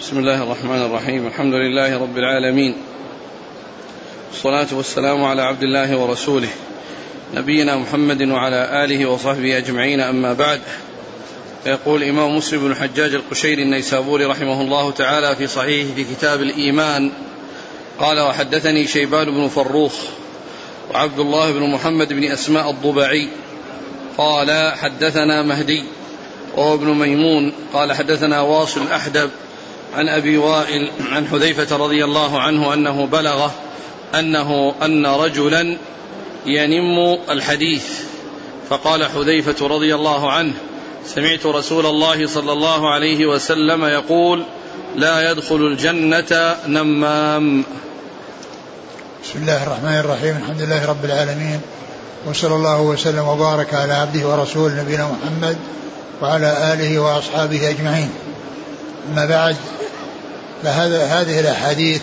بسم الله الرحمن الرحيم الحمد لله رب العالمين والصلاة والسلام على عبد الله ورسوله نبينا محمد وعلى آله وصحبه أجمعين أما بعد يقول الإمام مسلم بن الحجاج القشيري النيسابوري رحمه الله تعالى في صحيحه في كتاب الإيمان قال وحدثني شيبان بن فروخ وعبد الله بن محمد بن أسماء الضبعي قال حدثنا مهدي وهو ابن ميمون قال حدثنا واصل الأحدب عن أبي وائل عن حذيفة رضي الله عنه أنه بلغه أنه أن رجلا ينم الحديث. فقال حذيفة رضي الله عنه سمعت رسول الله صلى الله عليه وسلم يقول لا يدخل الجنة نمام. بسم الله الرحمن الرحيم. الحمد لله رب العالمين وصلى الله وسلم وبارك على عبده ورسوله نبينا محمد وعلى آله وأصحابه أجمعين. أما بعد فهذا هذه الأحاديث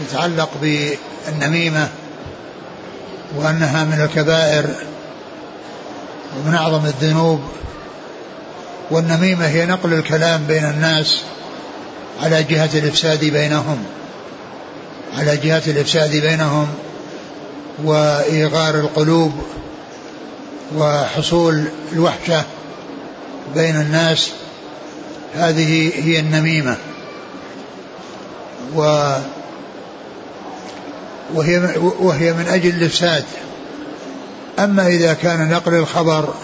تتعلق بالنميمة وأنها من الكبائر ومن أعظم الذنوب والنميمة هي نقل الكلام بين الناس على جهة الإفساد بينهم على جهة الإفساد بينهم وإيغار القلوب وحصول الوحشة بين الناس هذه هي النميمة. و وهي وهي من أجل الإفساد. أما إذا كان نقل الخبر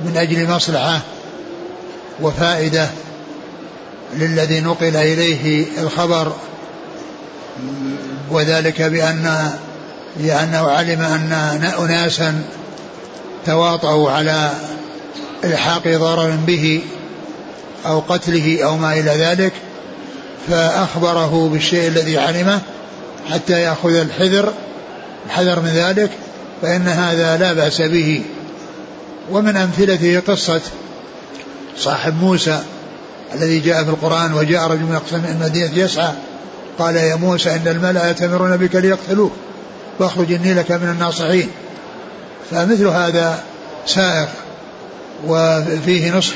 من أجل مصلحة وفائدة للذي نقل إليه الخبر وذلك بأن لأنه علم أن أناسا تواطؤوا على إلحاق ضرر به أو قتله أو ما إلى ذلك فأخبره بالشيء الذي علمه حتى يأخذ الحذر الحذر من ذلك فإن هذا لا بأس به. ومن أمثلته قصة صاحب موسى الذي جاء في القرآن وجاء رجل من المدينة يسعى قال يا موسى إن الملأ يأتمرون بك ليقتلوك فاخرج إني لك من الناصحين. فمثل هذا سائغ وفيه نصح.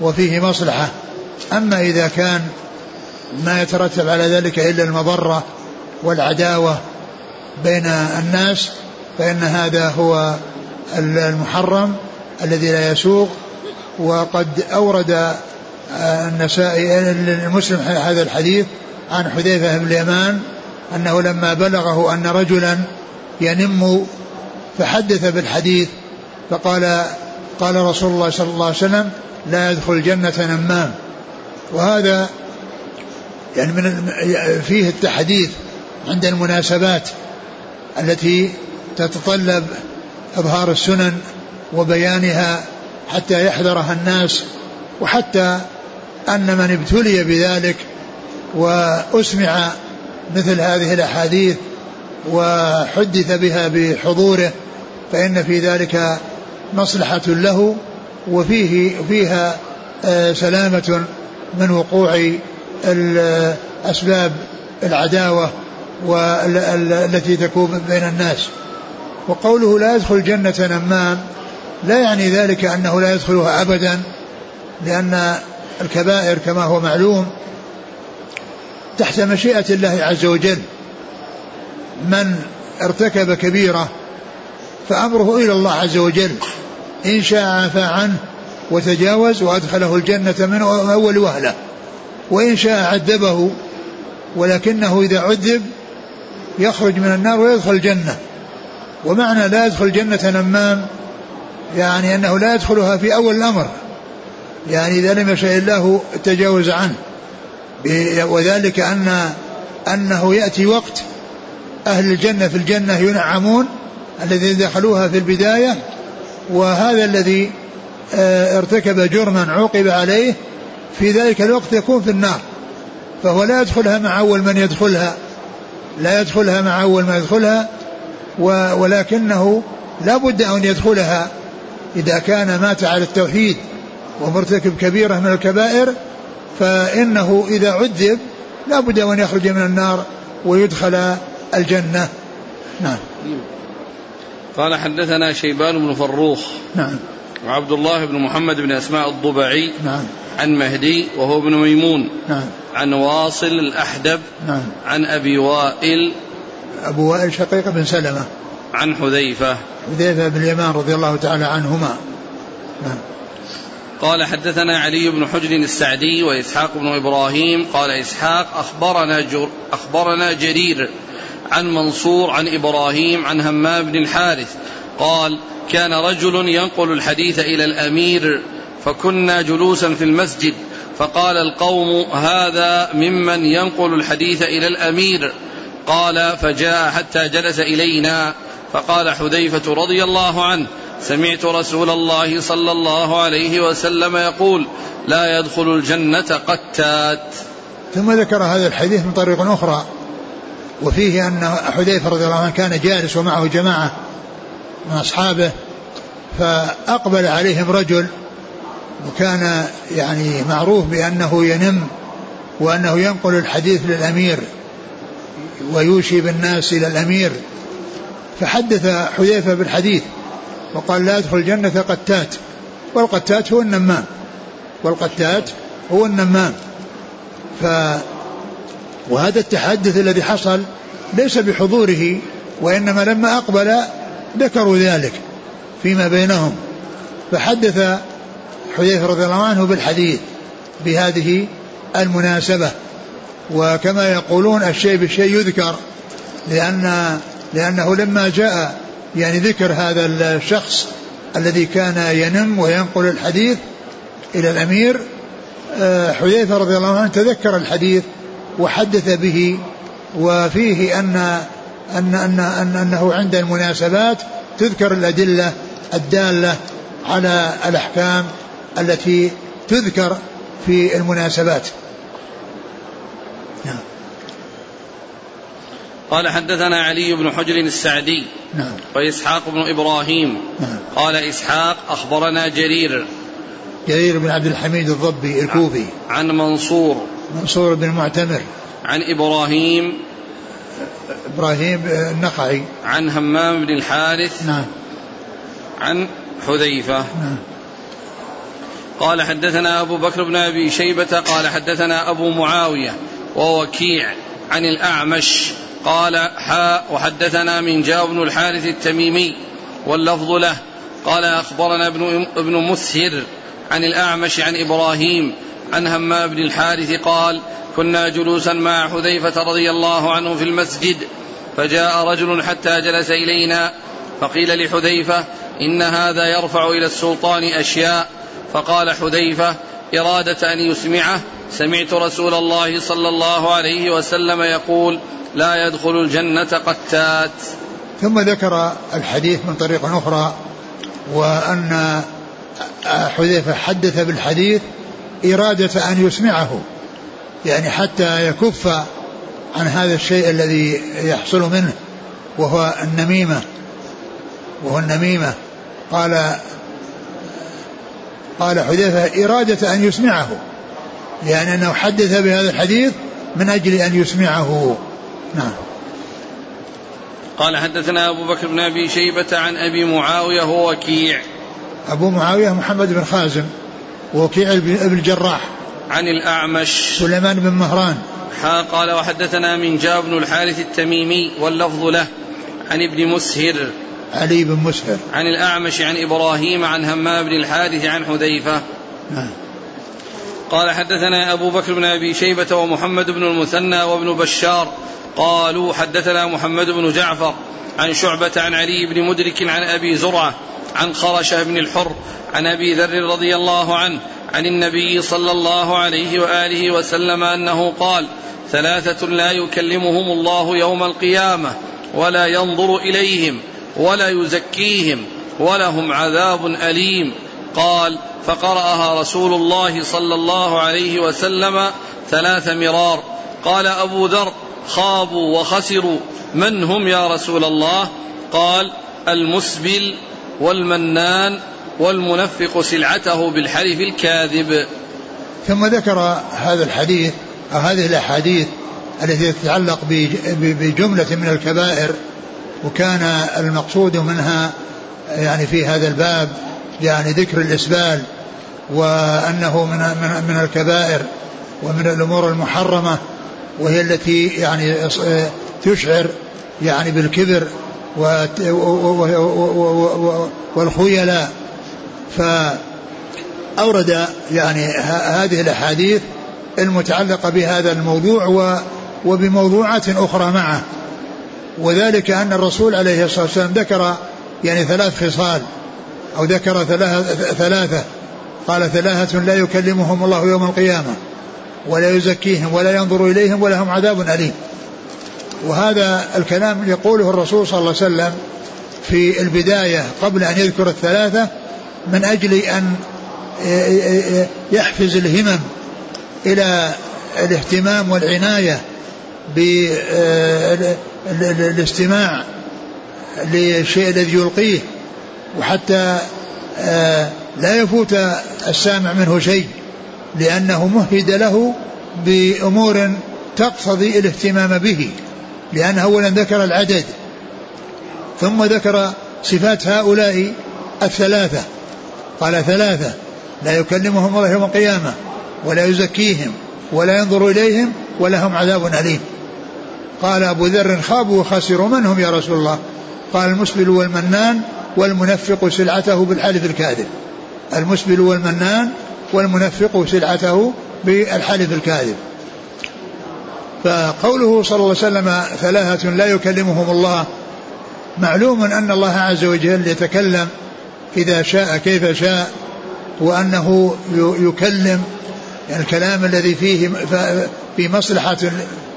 وفيه مصلحة. أما إذا كان ما يترتب على ذلك إلا المضرة والعداوة بين الناس فإن هذا هو المحرم الذي لا يسوق. وقد أورد النسائي المسلم هذا الحديث عن حذيفة بن اليمان أنه لما بلغه أن رجلا ينم فحدث بالحديث فقال قال رسول الله صلى الله عليه وسلم لا يدخل الجنة نمام. وهذا يعني من فيه التحديث عند المناسبات التي تتطلب إظهار السنن وبيانها يحذرها يحذرها الناس وحتى أن من ابتلي بذلك وأسمع مثل هذه الأحاديث وحدث بها بحضوره فإن في ذلك مصلحة له وفيه فيها آه، سلامة من وقوع أسباب العداوة والتي تكون بين الناس. وقوله لا يدخل الجنة نمام لا يعني ذلك أنه لا يدخلها أبدا لأن الكبائر كما هو معلوم تحت مشيئة الله عز وجل. من ارتكب كبيرة فأمره إلى الله عز وجل. إن شاء عفى عنه وتجاوز وأدخله الجنة من أول وهلة. وإن شاء عذبه ولكنه إذا عذب يخرج من النار ويدخل الجنة. ومعنى لا يدخل الجنة نمام يعني أنه لا يدخلها في أول الأمر. يعني إذا لم يشاء الله التجاوز عنه. وذلك أن أنه يأتي وقت أهل الجنة في الجنة ينعمون الذين دخلوها في البداية وهذا الذي آه، ارتكب جرما عوقب عليه في ذلك الوقت يكون في النار فهو لا يدخلها مع أول من يدخلها لا يدخلها مع أول من يدخلها ولكنه لا بد أن يدخلها إذا كان مات على التوحيد ومرتكب كبيرة من الكبائر فإنه إذا عذب لا بد أن يخرج من النار ويدخل الجنة. نعم. قال حدثنا شيبان بن فروخ نعم. وعبد الله بن محمد بن أسماء الضبعي نعم. عن مهدي وهو ابن ميمون نعم. عن واصل الأحدب نعم. عن أبي وائل أبو وائل شقيق بن سلمة عن حذيفة. حذيفة بن اليمان رضي الله تعالى عنهما. نعم. قال حدثنا علي بن حجر السعدي وإسحاق بن إبراهيم قال إسحاق أخبرنا, جر أخبرنا جرير عن منصور عن إبراهيم عن همام بن الحارث. قال كان رجل ينقل الحديث إلى الأمير فكنا جلوسا في المسجد فقال القوم هذا ممن ينقل الحديث إلى الأمير. قال فجاء حتى جلس إلينا. فقال حذيفة رضي الله عنه سمعت رسول الله صلى الله عليه وسلم يقول لا يدخل الجنة قتات. ثم ذكر هذا الحديث من طريق أخرى. وفيه أن حذيفة رضي الله عنه كان جالس ومعه جماعة من أصحابه فأقبل عليهم رجل وكان يعني معروف بأنه ينم وأنه ينقل الحديث للأمير ويوشي بالناس إلى الأمير. فحدث حذيفة بالحديث وقال لا يدخل الجنة قتات والقتات هو النمام والقتات هو النمام. ف وهذا التحدث الذي حصل ليس بحضوره وإنما لما أقبل ذكروا ذلك فيما بينهم. فحدث حذيفة رضي الله عنه بالحديث بهذه المناسبة. وكما يقولون الشيء بالشيء يذكر لأن لأنه لما جاء يعني ذكر هذا الشخص الذي كان ينم وينقل الحديث إلى الأمير آه، حذيفة رضي الله عنه تذكر الحديث وحدث به وفيه أن أن أن, أن أنه عند المناسبات تذكر الأدلة الدالة على الأحكام التي تذكر في المناسبات. نعم. قال حدثنا علي بن حجر السعدي نعم. وإسحاق بن إبراهيم. نعم. قال إسحاق أخبرنا جرير. جرير بن عبد الحميد الضبي الكوفي. عن منصور. منصور بن المعتمر. عن إبراهيم. إبراهيم النخعي. عن همام بن الحارث. نعم. عن حذيفة. نعم. قال حدثنا أبو بكر بن أبي شيبة قال حدثنا أبو معاوية ووكيع عن الأعمش. قال حاء وحدثنا من جاء بن الحارث التميمي واللفظ له. قال أخبرنا ابن, ابن مسهر عن الأعمش عن إبراهيم عن همام بن الحارث قال كنا جلوسا مع حذيفة رضي الله عنه في المسجد فجاء رجل حتى جلس إلينا فقيل لحذيفة إن هذا يرفع إلى السلطان أشياء. فقال حذيفة إرادة أن يسمعه. سمعت رسول الله صلى الله عليه وسلم يقول لا يدخل الجنة قتات. ثم ذكر الحديث من طريق أخرى وأن حذيفة حدث بالحديث إرادة أن يسمعه يعني حتى يكف عن هذا الشيء الذي يحصل منه وهو النميمة وهو النميمة. قال قال حذيفة إرادة أن يسمعه يعني أنه حدث بهذا الحديث من أجل أن يسمعه. نعم. قال حدثنا أبو بكر بن أبي شيبة عن أبي معاوية هو وكيع. أبو معاوية محمد بن خازم. وكيع بن الجراح. عن الأعمش. سليمان بن مهران. حا قال وحدثنا من جاب بن الحارث التميمي واللفظ له عن ابن مسهر. علي بن مسهر. عن الأعمش عن إبراهيم عن همام بن الحارث عن حذيفة. نعم. قال حدثنا أبو بكر بن أبي شيبة ومحمد بن المثنى وابن بشار. قالوا حدثنا محمد بن جعفر عن شعبة عن علي بن مدرك عن أبي زرعة عن خرشة بن الحر عن أبي ذر رضي الله عنه عن النبي صلى الله عليه وآله وسلم أنه قال ثلاثة لا يكلمهم الله يوم القيامة ولا ينظر إليهم ولا يزكيهم ولهم عذاب أليم. قال فقرأها رسول الله صلى الله عليه وسلم ثلاث مرار. قال أبو ذر خابوا وخسروا من هم يا رسول الله؟ قال المسبل والمنان والمنفق سلعته بالحلف الكاذب. ثم ذكر هذا الحديث أو هذه الأحاديث التي تتعلق بجملة من الكبائر وكان المقصود منها يعني في هذا الباب يعني ذكر الإسبال وأنه من من الكبائر ومن الأمور المحرمة وهي التي يعني تشعر يعني بالكبر والخيلاء. فأورد يعني هذه الأحاديث المتعلقة بهذا الموضوع وبموضوعات أخرى معه. وذلك أن الرسول عليه الصلاة والسلام ذكر يعني ثلاث خصال أو ذكر ثلاثة. قال ثلاثة لا يكلمهم الله يوم القيامة ولا يزكيهم ولا ينظر إليهم ولهم عذاب أليم. وهذا الكلام يقوله الرسول صلى الله عليه وسلم في البداية قبل أن يذكر الثلاثة من أجل أن يحفز الهمم إلى الاهتمام والعناية بالاستماع للشيء الذي يلقيه وحتى آه، لا يفوت السامع منه شيء لأنه مهد له بأمور تقتضي الاهتمام به. لأن أولا ذكر العدد ثم ذكر صفات هؤلاء الثلاثة. قال ثلاثة لا يكلمهم الله يوم القيامة ولا يزكيهم ولا ينظر إليهم ولهم عذاب أليم. قال أبو ذر خابوا وخسروا من هم يا رسول الله؟ قال المسبل والمنان والمنفق سلعته بالحلف الكاذب. المسبل والمنان والمنفق سلعته بالحلف الكاذب. فقوله صلى الله عليه وسلم ثلاثة لا يكلمهم الله معلوم أن الله عز وجل يتكلم إذا شاء كيف شاء وأنه يكلم يعني الكلام الذي فيه في مصلحة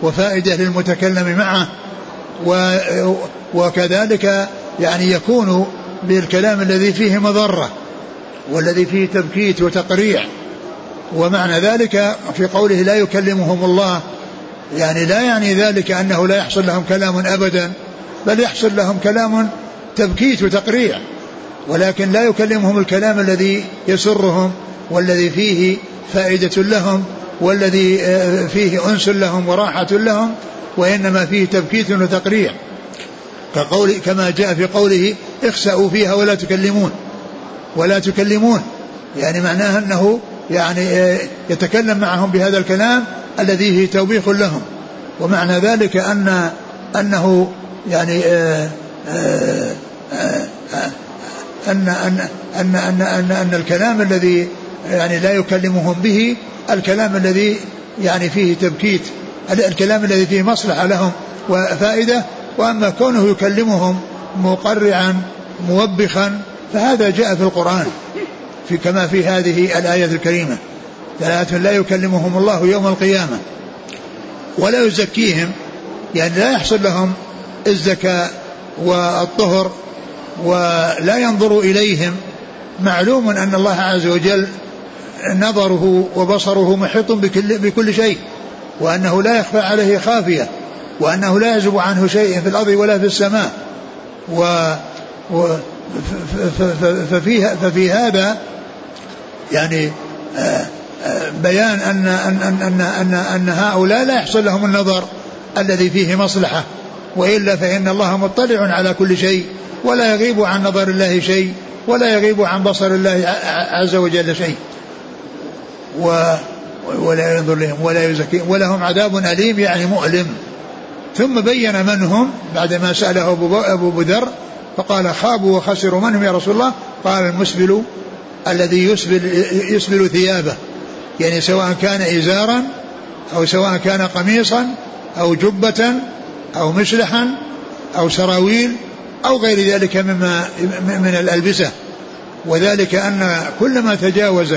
وفائدة للمتكلم معه وكذلك يعني يكون بالكلام الذي فيه مضرة والذي فيه تبكيت وتقريع ومعنى ذلك في قوله لا يكلمهم الله يعني لا يعني ذلك أنه لا يحصل لهم كلام أبدا بل يحصل لهم كلام تبكيت وتقريع ولكن لا يكلمهم الكلام الذي يسرهم والذي فيه فائدة لهم والذي آه، فيه أنس لهم وراحة لهم وإنما فيه تبكيت وتقريع. كقول كما جاء في قوله اخسأوا فيها ولا تكلمون ولا تكلمون يعني معناه أنه يعني آه، يتكلم معهم بهذا الكلام الذي فيه توبيخ لهم. ومعنى ذلك أن أنه يعني آه، أن أن أن أن أن, أن الكلام الذي يعني لا يكلمهم به الكلام الذي يعني فيه تبكيت الكلام الذي فيه مصلحة لهم وفائدة وأما كونه يكلمهم مقرعا موبخا فهذا جاء في القرآن في كما في هذه الآية الكريمة. ثلاثة لا يكلمهم الله يوم القيامة ولا يزكيهم يعني لا يحصل لهم الزكاة والطهر ولا ينظر إليهم. معلوم أن الله عز وجل نظره وبصره محيط بكل, بكل شيء وأنه لا يخفى عليه خافية وأنه لا يعزب عنه شيء في الأرض ولا في السماء. و, و ففي, ففي هذا يعني آه، بيان أن أن أن أن, أن, أن هؤلاء لا يحصل لهم النظر الذي فيه مصلحة وإلا فإن الله مطلع على كل شيء ولا يغيب عن نظر الله شيء ولا يغيب عن بصر الله عز وجل شيء. و ولا ينظر لهم ولا يزكيهم ولهم عذاب أليم يعني مؤلم. ثم بين من هم بعدما سأله أبو ذر فقال خابوا وخسروا من هم يا رسول الله؟ قال المسبل الذي يسبل, يسبل ثيابه. يعني سواء كان إزارا أو سواء كان قميصا أو جبة أو مشلحا أو سراويل أو غير ذلك مما من الألبسة. وذلك أن كل ما تجاوز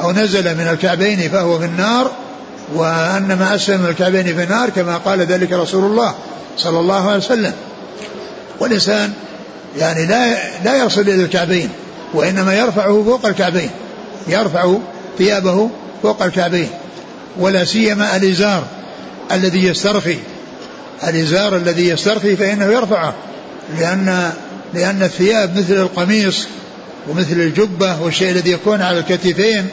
أو نزل من الكعبين فهو في النار وأن ما أسفل من الكعبين في النار كما قال ذلك رسول الله صلى الله عليه وسلم. والإنسان يعني لا لا يصل إلى الكعبين وإنما يرفعه فوق الكعبين يرفع ثيابه فوق الكعبين ولا سيما الإزار الذي يسترخي. الإزار الذي يسترخي فإنه يرفعه لأن لأن الثياب مثل القميص ومثل الجبة والشيء الذي يكون على الكتفين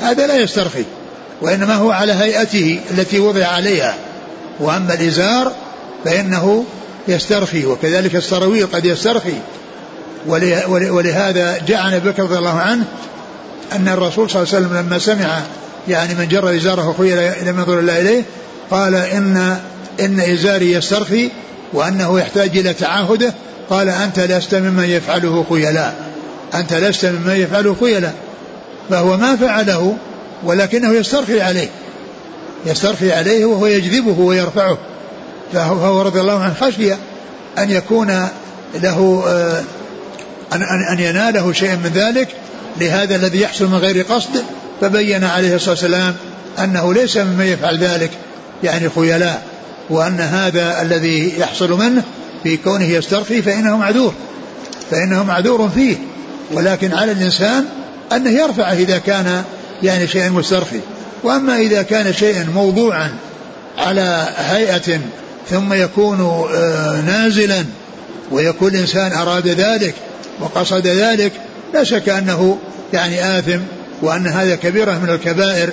هذا لا يسترخي وإنما هو على هيئته التي وضع عليها. وأما الإزار فإنه يسترخي وكذلك السراويل قد يسترخي. ولهذا جاء عن ابي بكر رضي الله عنه أن الرسول صلى الله عليه وسلم لما سمع يعني من جر إزاره خيل لم ينظر الله إليه قال إن إن إزاري يسترخي وأنه يحتاج إلى تعاهده. قال أنت لست ممن يفعله خيلاء. أنت لست ممن يفعله خيلاء. فهو ما فعله ولكنه يسترخي عليه. يسترخي عليه وهو يجذبه ويرفعه. فهو رضي الله عنه خشي أن يكون له آه، أن, أن يناله شيء من ذلك لهذا الذي يحصل من غير قصد. فبين عليه الصلاة والسلام أنه ليس ممن يفعل ذلك. يعني خيلاء وأن هذا الذي يحصل منه في كونه يسترخي فإنه معذور. فإنه معذور فيه. ولكن على الإنسان أنه يرفعه إذا كان يعني شيء مسترخي وأما إذا كان شيئا موضوعا على هيئة ثم يكون آه، نازلا ويكون الإنسان أراد ذلك وقصد ذلك لا شك أنه يعني آثم وأن هذا كبيرة من الكبائر.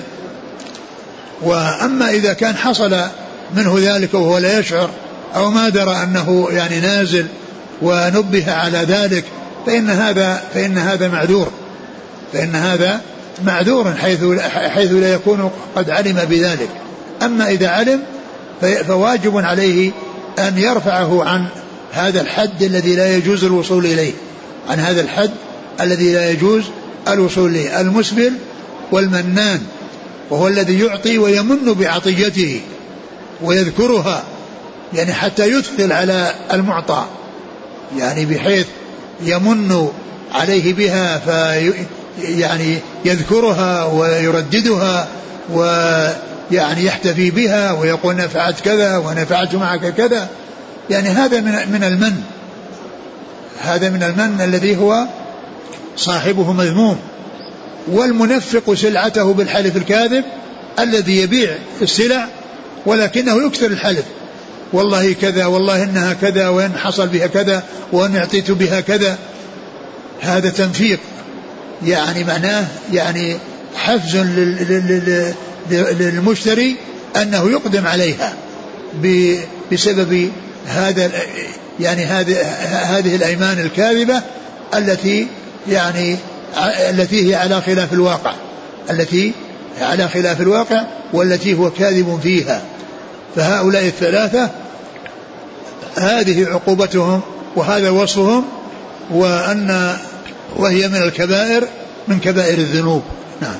وأما إذا كان حصل منه ذلك وهو لا يشعر أو ما درى أنه يعني نازل ونبه على ذلك فإن هذا فإن هذا معذور. فإن هذا معذور حيث حيث لا يكون قد علم بذلك. أما إذا علم فواجب عليه أن يرفعه عن هذا الحد الذي لا يجوز الوصول إليه عن هذا الحد الذي لا يجوز الوصول إليه المسبل والمنان وهو الذي يعطي ويمن بعطيته ويذكرها يعني حتى يثقل على المعطى يعني بحيث يمن عليه بها في يعني يذكرها ويرددها ويعني يحتفي بها ويقول نفعت كذا ونفعت معك كذا يعني هذا من من المن هذا من المن الذي هو صاحبه مذموم والمنفق سلعته بالحلف الكاذب الذي يبيع السلع ولكنه يكثر الحلف. والله كذا والله إنها كذا وإن حصل بها كذا وإن أعطيت بها كذا. هذا تنفيق. يعني معناه يعني حفز للمشتري أنه يقدم عليها بسبب هذا يعني هذه هذه الأيمان الكاذبة التي يعني التي هي على خلاف الواقع التي على خلاف الواقع والتي هو كاذب فيها. فهؤلاء الثلاثة هذه عقوبتهم وهذا وصفهم وأن وهي من الكبائر من كبائر الذنوب. نعم.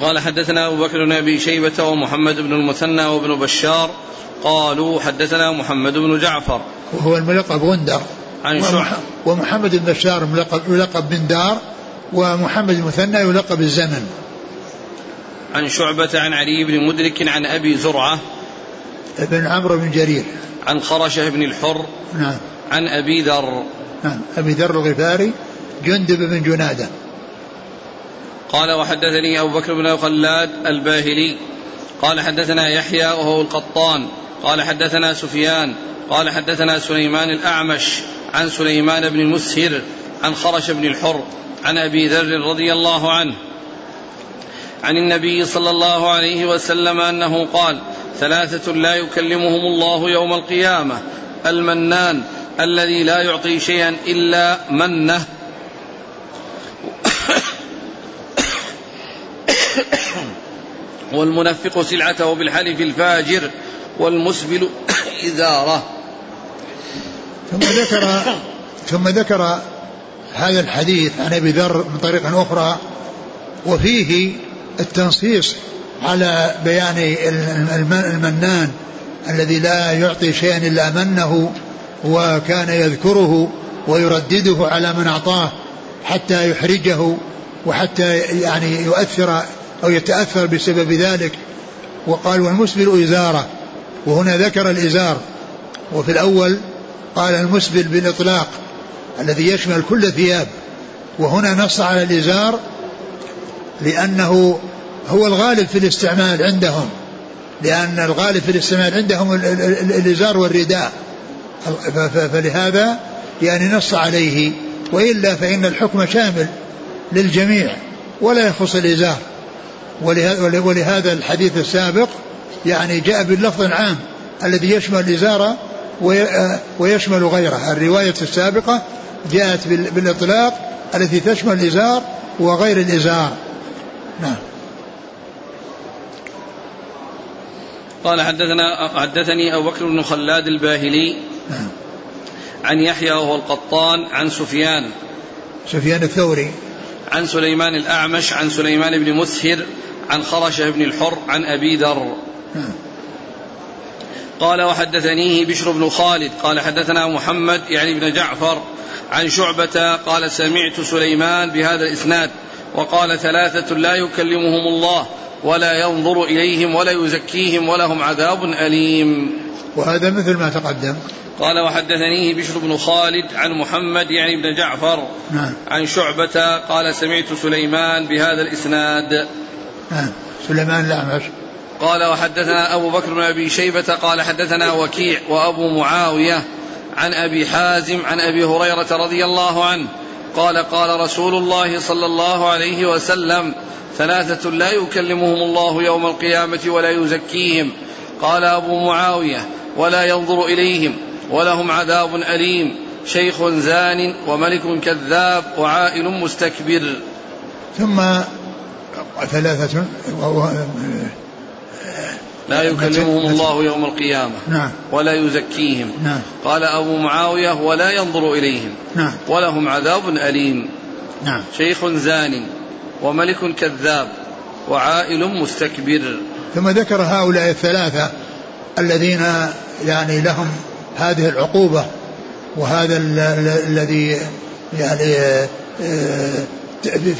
قال حدثنا أبو بكر بن أبي شيبة ومحمد بن المثنى وابن بشار قالوا حدثنا محمد بن جعفر. وهو الملقب غندر. عن شعبة ومحمد بن بشار يلقب بن دار ومحمد المثنى يلقب الزمن عن شعبة عن علي بن مدرك عن أبي زرعة بن عمرو بن جرير. عن خرشة بن الحر نعم. عن أبي ذر. نعم. أبي ذر الغفاري جندب بن جنادة. قال وحدثني أبو بكر بن خلاد الباهلي. قال حدثنا يحيى وهو القطان. قال حدثنا سفيان قال حدثنا سليمان الأعمش عن سليمان بن المسهر عن خرش بن الحر عن أبي ذر رضي الله عنه عن النبي صلى الله عليه وسلم أنه قال ثلاثة لا يكلمهم الله يوم القيامة المنان الذي لا يعطي شيئا إلا منه. والمنفق سلعته بالحلف الفاجر. والمسبل إزارة. ثم ذكر ثم ذكر هذا الحديث عن أبي ذر من طريق أخرى وفيه التنصيص على بيان المنان الذي لا يعطي شيئا إلا منه وكان يذكره ويردده على من أعطاه حتى يحرجه وحتى يعني يؤثر أو يتأثر بسبب ذلك. وقال والمسبل إزارة. وهنا ذكر الإزار وفي الأول قال المسبل بالإطلاق الذي يشمل كل ثياب وهنا نص على الإزار لأنه هو الغالب في الاستعمال عندهم لأن الغالب في الاستعمال عندهم الإزار والرداء فلهذا يعني نص عليه وإلا فإن الحكم شامل للجميع ولا يخص الإزار ولهذا الحديث السابق يعني جاء باللفظ العام الذي يشمل الإزار ويشمل غيره الرواية السابقة جاءت بالإطلاق التي تشمل الإزار وغير الإزار. نعم. قال حدثنا حدثني أبو بكر بن خلاد الباهلي نعم. عن يحيى وهو القطان عن سفيان. سفيان الثوري. عن سليمان الأعمش عن سليمان بن مسهر عن خرشة بن الحر عن أبي ذر. نعم قال وحدثنيه بشر بن خالد قال حدثنا محمد يعني بن جعفر عن شعبة قال سمعت سليمان بهذا الإسناد وقال ثلاثة لا يكلمهم الله ولا ينظر إليهم ولا يزكيهم ولهم عذاب أليم. وهذا مثل ما تقدم. قال وحدثنيه بشر بن خالد عن محمد يعني بن جعفر نعم. عن شعبة قال سمعت سليمان بهذا الإسناد. نعم. سليمان الأعمش. قال وحدثنا أبو بكر بن أبي شيبة قال حدثنا وكيع وأبو معاوية عن أبي حازم عن أبي هريرة رضي الله عنه قال قال رسول الله صلى الله عليه وسلم ثلاثة لا يكلمهم الله يوم القيامة ولا يزكيهم. قال أبو معاوية ولا ينظر إليهم ولهم عذاب أليم. شيخ زان وملك كذاب وعائل مستكبر. ثم ثلاثة لا يكلمهم الله يوم القيامة. نعم. ولا يزكيهم. نعم. قال أبو معاوية ولا ينظر إليهم. نعم. ولهم عذاب أليم. نعم. شيخ زان وملك كذاب وعائل مستكبر. ثم ذكر هؤلاء الثلاثة الذين يعني لهم هذه العقوبة وهذا الذي يعني آه،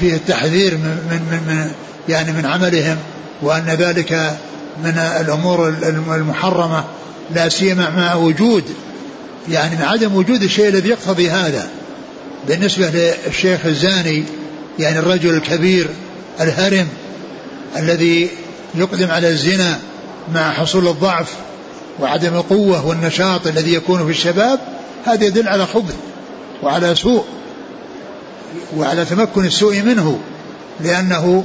فيه التحذير من من من يعني من عملهم وأن ذلك من الأمور المحرمة لا سيما مع وجود يعني مع عدم وجود الشيء الذي يقتضي هذا. بالنسبة للشيخ الزاني يعني الرجل الكبير الهرم الذي يقدم على الزنا مع حصول الضعف وعدم القوة والنشاط الذي يكون في الشباب هذا يدل على خبث وعلى سوء وعلى تمكن السوء منه لأنه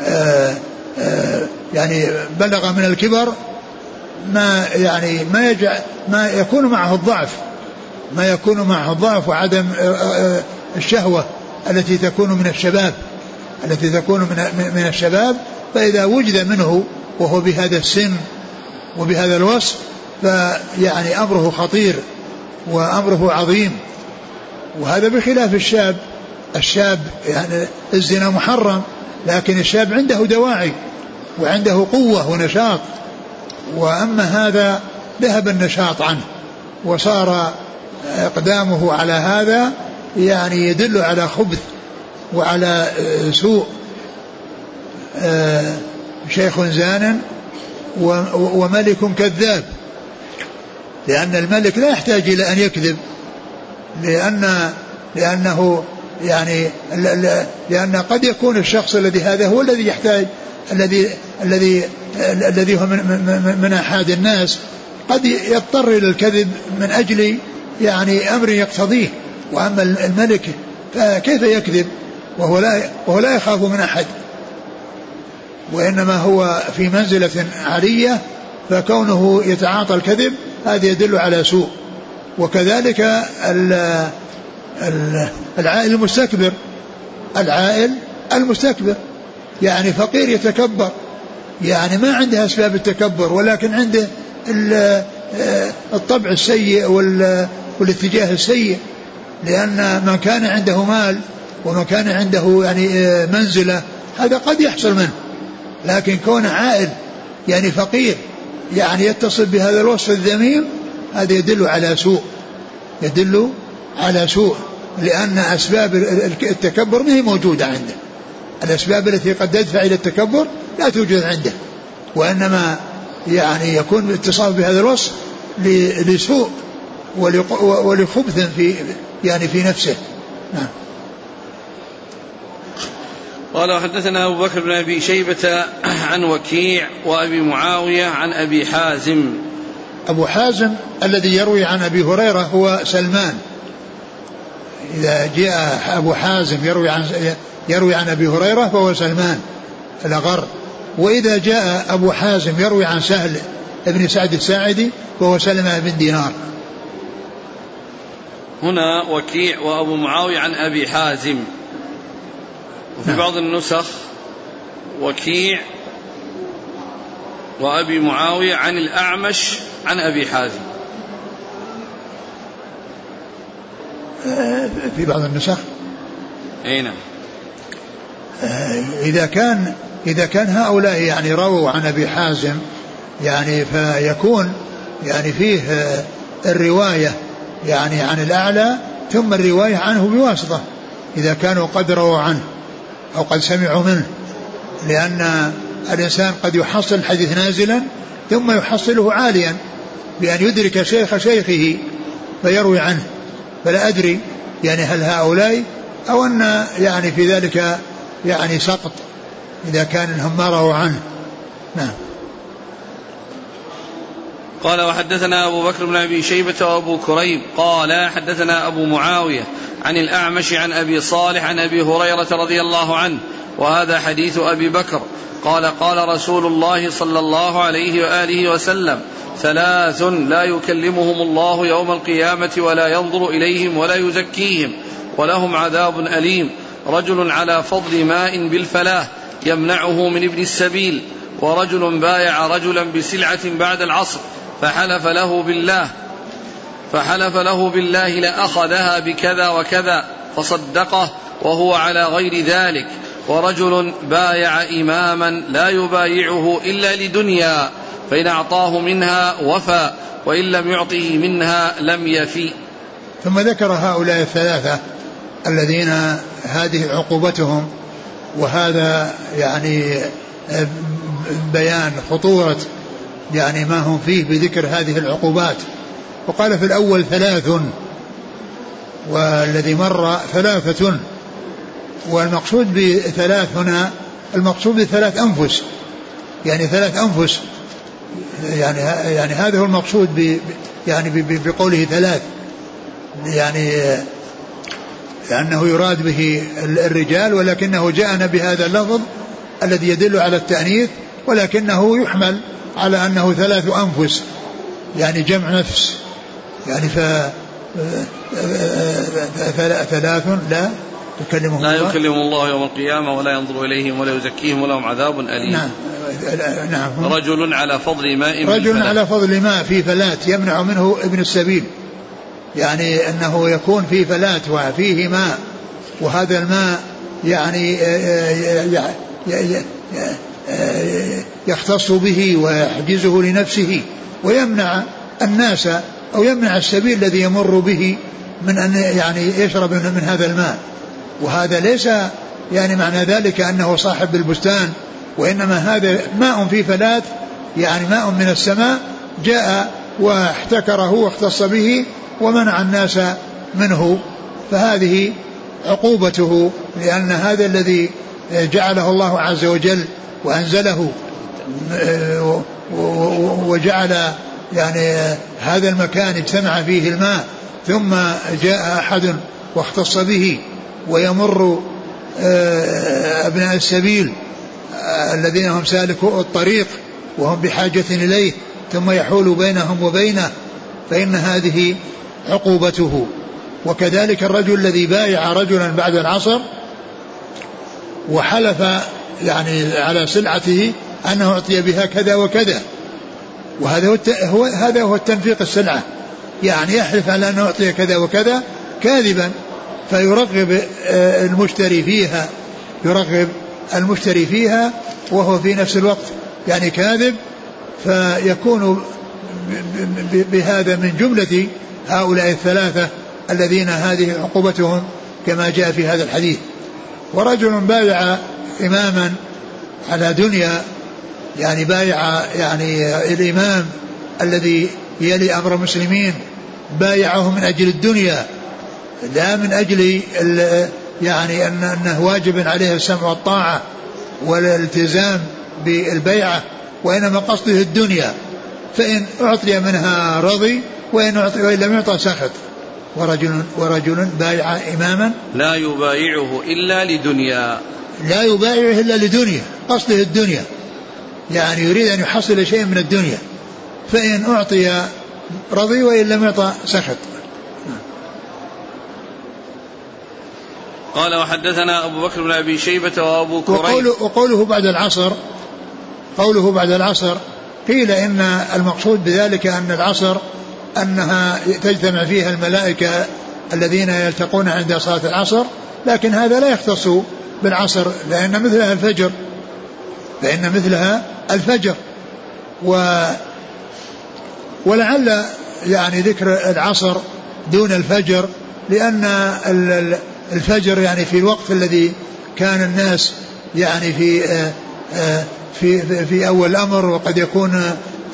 آآ يعني بلغ من الكبر ما يعني ما يجع ما يكون معه الضعف ما يكون معه الضعف وعدم الشهوة التي تكون من الشباب التي تكون من من الشباب فإذا وجد منه وهو بهذا السن وبهذا الوصف فيعني أمره خطير وأمره عظيم. وهذا بخلاف الشاب الشاب يعني الزنا محرم لكن الشاب عنده دواعي وعنده قوة ونشاط. وأما هذا ذهب النشاط عنه وصار إقدامه على هذا يعني يدل على خبث وعلى سوء آه، شيخ زان وملك كذاب. لأن الملك لا يحتاج إلى أن يكذب لأن لأنه يعني لأن قد يكون الشخص الذي هذا هو الذي يحتاج الذي الذي الذي هو من, من, احاد الناس قد يضطر إلى الكذب من أجل يعني أمر يقتضيه. وأما الملك فكيف يكذب؟ وهو لا وهو لا يخاف من أحد. وإنما هو في منزلة عاليه فكونه يتعاطى الكذب هذا يدل على سوء. وكذلك العائل المستكبر. العائل المستكبر. يعني فقير يتكبر. يعني ما عنده أسباب التكبر ولكن عنده آه، الطبع السيء والاتجاه السيء. لأن من كان عنده مال ومن كان عنده يعني آه، منزلة هذا قد يحصل منه. لكن كون عائل يعني فقير يعني يتصل بهذا الوصف الذميم هذا يدل على سوء. يدل على سوء. لأن أسباب التكبر ما هي موجودة عنده. الأسباب التي قد تدفع إلى التكبر لا توجد عنده. وإنما يعني يكون الاتصاف بهذا الوصف لسوء ولخبث في يعني في نفسه. نعم. قال وحدثنا أبو بكر بن أبي شيبة عن وكيع وأبي معاوية عن أبي حازم. أبو حازم الذي يروي عن أبي هريرة هو سلمان. إذا جاء أبو حازم يروي عن يروي عن أبي هريرة فهو سلمان الأغر. وإذا جاء أبو حازم يروي عن سهل بن سعد الساعدي فهو سلمة بن دينار. هنا وكيع وأبو معاوية عن أبي حازم. وفي نعم. بعض النسخ وكيع وأبي معاوية عن الأعمش عن أبي حازم. في بعض النسخ. أي نعم. إذا كان إذا كان هؤلاء يعني رووا عن أبي حازم يعني فيكون يعني فيه الرواية يعني عن الأعلى ثم الرواية عنه بواسطة إذا كانوا قد رووا عنه أو قد سمعوا منه لأن الإنسان قد يحصل الحديث نازلا ثم يحصله عاليا بأن يدرك شيخ شيخه فيروي عنه. فلا أدري يعني هل هؤلاء أو أن يعني في ذلك يعني سقط إذا كان هم ما رووا عنه. نعم. قال وحدثنا أبو بكر بن أبي شيبة وأبو كريب. قال حدثنا أبو معاوية عن الأعمش عن أبي صالح عن أبي هريرة رضي الله عنه وهذا حديث أبي بكر. قال قال رسول الله صلى الله عليه وآله وسلم ثلاث لا يكلمهم الله يوم القيامة ولا ينظر إليهم ولا يزكيهم ولهم عذاب أليم. رجل على فضل ماء بالفلاة يمنعه من ابن السبيل ورجل بايع رجلا بسلعة بعد العصر فحلف له بالله فحلف له بالله لأخذها بكذا وكذا فصدقه وهو على غير ذلك. ورجل بايع إماما لا يبايعه إلا لدنيا. فإن أعطاه منها وفى وإن لم يعطه منها لم يفي. ثم ذكر هؤلاء الثلاثة الذين هذه عقوبتهم وهذا يعني بيان خطورة يعني ما هم فيه بذكر هذه العقوبات. وقال في الأول ثلاث والذي مر ثلاثة والمقصود بثلاث هنا المقصود بثلاث أنفس يعني ثلاث أنفس يعني يعني هذا هو المقصود ب يعني بقوله ثلاث. يعني لأنه يراد به الرجال ولكنه جاءنا بهذا اللفظ الذي يدل على التأنيث ولكنه يحمل على أنه ثلاث أنفس يعني جمع نفس. يعني ف ثلاث لا. يكلمهم لا يكلمهم الله يوم القيامة ولا ينظر إليهم ولا يزكيهم ولهم عذاب أليم. نعم. نعم. رجل على فضل ماء رجل على فضل ماء في فلات يمنع منه ابن السبيل. يعني أنه يكون في فلات وفيه ماء وهذا الماء يعني يختص به ويحجزه لنفسه ويمنع الناس أو يمنع السبيل الذي يمر به من أن يعني يشرب من هذا الماء. وهذا ليس يعني معنى ذلك أنه صاحب البستان وإنما هذا ماء في فلات يعني ماء من السماء جاء واحتكره واختص به ومنع الناس منه. فهذه عقوبته لأن هذا الذي جعله الله عز وجل وأنزله وجعل يعني هذا المكان اجتمع فيه الماء ثم جاء أحد واختص به. ويمر آه، أبناء السبيل آه، الذين هم سالكو الطريق وهم بحاجة إليه ثم يحول بينهم وبينه فإن هذه عقوبته. وكذلك الرجل الذي بايع رجلا بعد العصر وحلف يعني على سلعته أنه أعطي بها كذا وكذا. وهذا هو هذا هو التنفيق السلعة. يعني يحلف على أنه أعطي كذا وكذا كاذبا. فيرغب آه، المشتري فيها يرغب المشتري فيها وهو في نفس الوقت يعني كاذب فيكون بهذا من جملة هؤلاء الثلاثة الذين هذه عقوبتهم كما جاء في هذا الحديث. ورجل بايع إماما على دنيا يعني بايع يعني الإمام الذي يلي أمر المسلمين بايعه من أجل الدنيا. لا من أجل يعني أن أنه واجب عليه السمع والطاعة والالتزام بالبيعة وإنما قصده الدنيا. فإن أعطي منها رضي وإن أعطي وإن لم يعطى سخط. ورجل ورجل بايع إماما. لا يبايعه إلا لدنيا. لا يبايعه إلا لدنيا قصده الدنيا. يعني يريد أن يحصل شيء من الدنيا. فإن أعطي رضي وإن لم يعطى سخط. قال وحدثنا أبو بكر بن أبي شيبة وأبو وقوله, وقوله بعد العصر قوله بعد العصر قيل إن المقصود بذلك أن العصر أنها تجتمع فيها الملائكة الذين يلتقون عند صلاة العصر لكن هذا لا يختص بالعصر لأن مثلها الفجر فإن مثلها الفجر. و ولعل يعني ذكر العصر دون الفجر لأن الفجر يعني في الوقت الذي كان الناس يعني في آه، آه، في في أول الأمر وقد يكون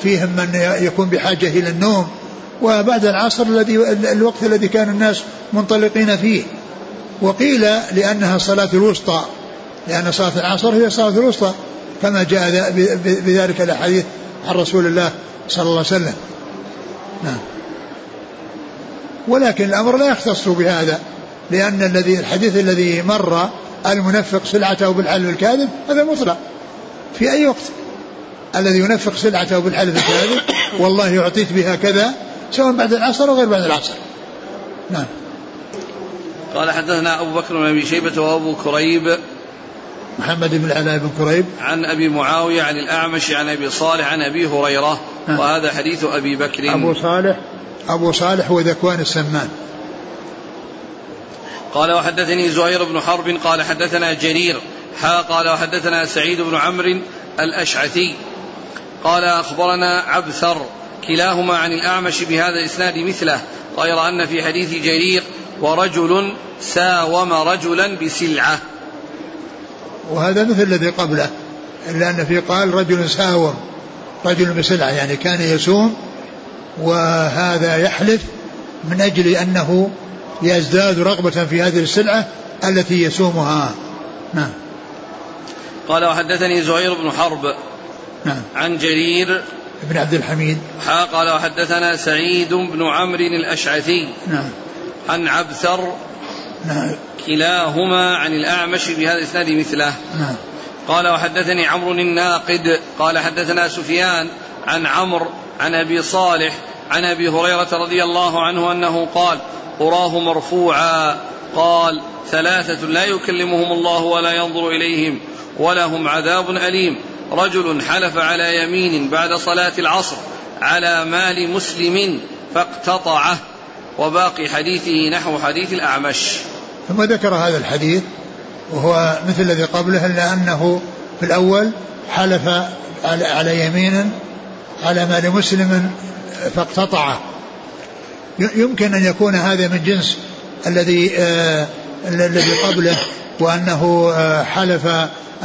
فيهم من يكون بحاجة إلى النوم وبعد العصر الذي الوقت الذي كان الناس منطلقين فيه. وقيل لأنها صلاة الوسطى لأن صلاة العصر هي صلاة الوسطى كما جاء بذلك الأحاديث عن رسول الله صلى الله عليه وسلم. نعم. ولكن الأمر لا يختص بهذا. لأن الذي الحديث الذي مر المنفق سلعته بالحلف الكاذب هذا مطلق. في أي وقت؟ الذي ينفق سلعته بالحلف الكاذب والله أعطيت بها كذا سواء بعد العصر أو غير بعد العصر. نعم. قال حدثنا أبو بكر بن أبي شيبة وأبو كريب. محمد بن العلاء بن كريب. عن أبي معاوية عن الأعمش عن أبي صالح عن أبي هريرة. نعم. وهذا حديث أبي بكر. أبو صالح أبو صالح هو ذكوان السمان. قال وحدثني زهير بن حرب قال حدثنا جرير حا قال وحدثنا سعيد بن عمرو الأشعثي. قال أخبرنا عبثر كلاهما عن الأعمش بهذا الإسناد مثله غير أن في حديث جرير ورجل ساوم رجلا بسلعة. وهذا مثل الذي قبله إلا أن في قال رجل ساوم رجل بسلعة يعني كان يسوم وهذا يحلف من أجل أنه يزداد رغبة في هذه السلعة التي يسومها. نعم. قال وحدثني زهير بن حرب نعم. عن جرير بن عبد الحميد. حا قال وحدثنا سعيد بن عمرو الأشعثي نعم. عن عبثر نعم. كلاهما عن الأعمش بهذا الإسناد مثله. نعم. قال وحدثني عمرو الناقد قال حدثنا سفيان عن عمرو عن أبي صالح عن أبي هريرة رضي الله عنه أنه قال أراه مرفوعا. قال ثلاثة لا يكلمهم الله ولا ينظر إليهم ولهم عذاب أليم. رجل حلف على يمين بعد صلاة العصر على مال مسلم فاقتطعه. وباقي حديثه نحو حديث الأعمش. ثم ذكر هذا الحديث وهو مثل الذي قبله إلا أنه في الأول حلف على يمين على مال مسلم فاقتطعه. يمكن أن يكون هذا من جنس الذي آه الذي قبله وأنه آه حلف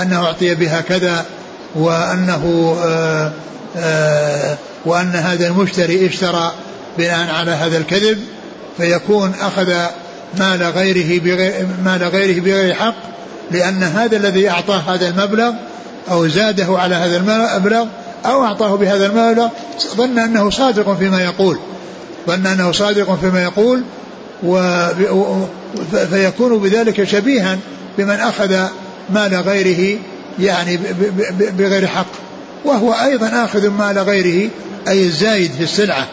أنه أعطي بها كذا وأنه آه وأن هذا المشتري اشترى بناء على هذا الكذب فيكون أخذ مال غيره بغير مال غيره بغير حق لأن هذا الذي أعطاه هذا المبلغ أو زاده على هذا المبلغ أو أعطاه بهذا المبلغ ظن أنه صادق فيما يقول. ظن أنه صادق فيما يقول و فيكون بذلك شبيها بمن أخذ مال غيره يعني بغير حق. وهو أيضا آخذ مال غيره أي الزايد في السلعة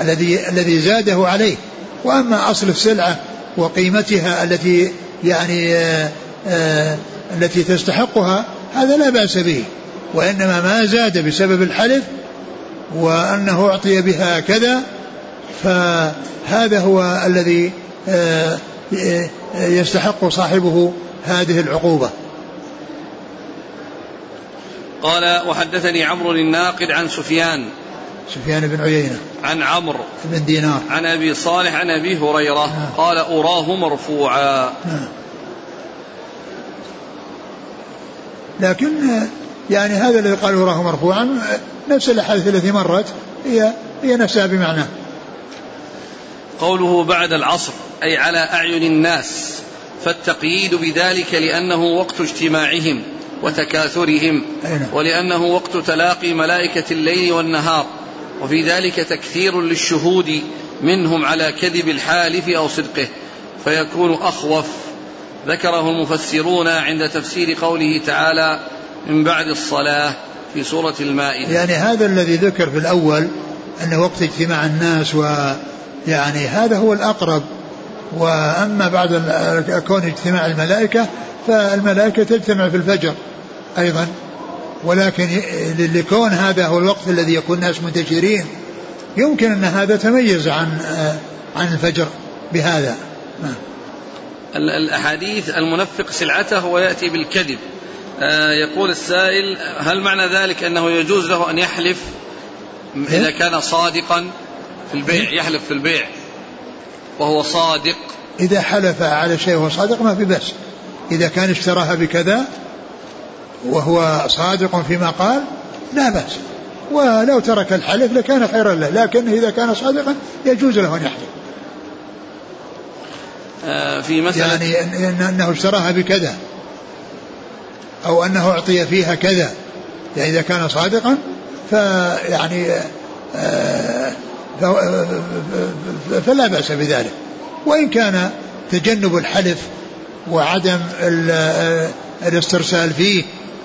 الذي الذي زاده عليه. وأما أصل السلعة وقيمتها التي يعني آه، آآ التي تستحقها هذا لا بأس به. وإنما ما زاد بسبب الحلف وأنه أعطي بها كذا فهذا هو الذي آه، يستحق صاحبه هذه العقوبة. قال وحدثني عمرو الناقد عن سفيان. سفيان بن عيينة. عن عمرو. بن دينار. عن أبي صالح عن أبي هريرة. نعم. قال أراه مرفوعا. نعم. لكن يعني هذا الذي قال أراه مرفوعا نفس الأحاديث التي مرت هي هي نفسها بمعنى. قوله بعد العصر أي على أعين الناس فالتقييد بذلك لأنه وقت اجتماعهم وتكاثرهم. ولأنه وقت تلاقي ملائكة الليل والنهار وفي ذلك تكثير للشهود منهم على كذب الحالف أو صدقه فيكون أخوف ذكره المفسرون عند تفسير قوله تعالى من بعد الصلاة في سورة المائدة يعني هذا الذي ذكر في الأول أنه وقت اجتماع الناس ويعني هذا هو الأقرب وأما بعد كون اجتماع الملائكة فالملائكة تجتمع في الفجر أيضا ولكن لكون هذا هو الوقت الذي يكون الناس منتشرين يمكن أن هذا تميز عن عن الفجر بهذا نعم. الأحاديث المنفق سلعته ويأتي بالكذب آه، يقول السائل هل معنى ذلك أنه يجوز له أن يحلف إذا إيه؟ كان صادقا في البيع؟ يحلف في البيع. وهو صادق. إذا حلف على شيء وهو صادق ما في بأس. إذا كان اشتراها بكذا وهو صادق فيما قال لا بأس. ولو ترك الحلف لكان خيرا له لكن إذا كان صادقا يجوز له أن يحلف. آه، في مسألة يعني أنه اشتراها بكذا أو أنه أعطي فيها كذا يعني إذا كان صادقا فيعني آه، فلا بأس بذلك. وإن كان تجنب الحلف وعدم الاسترسال فيه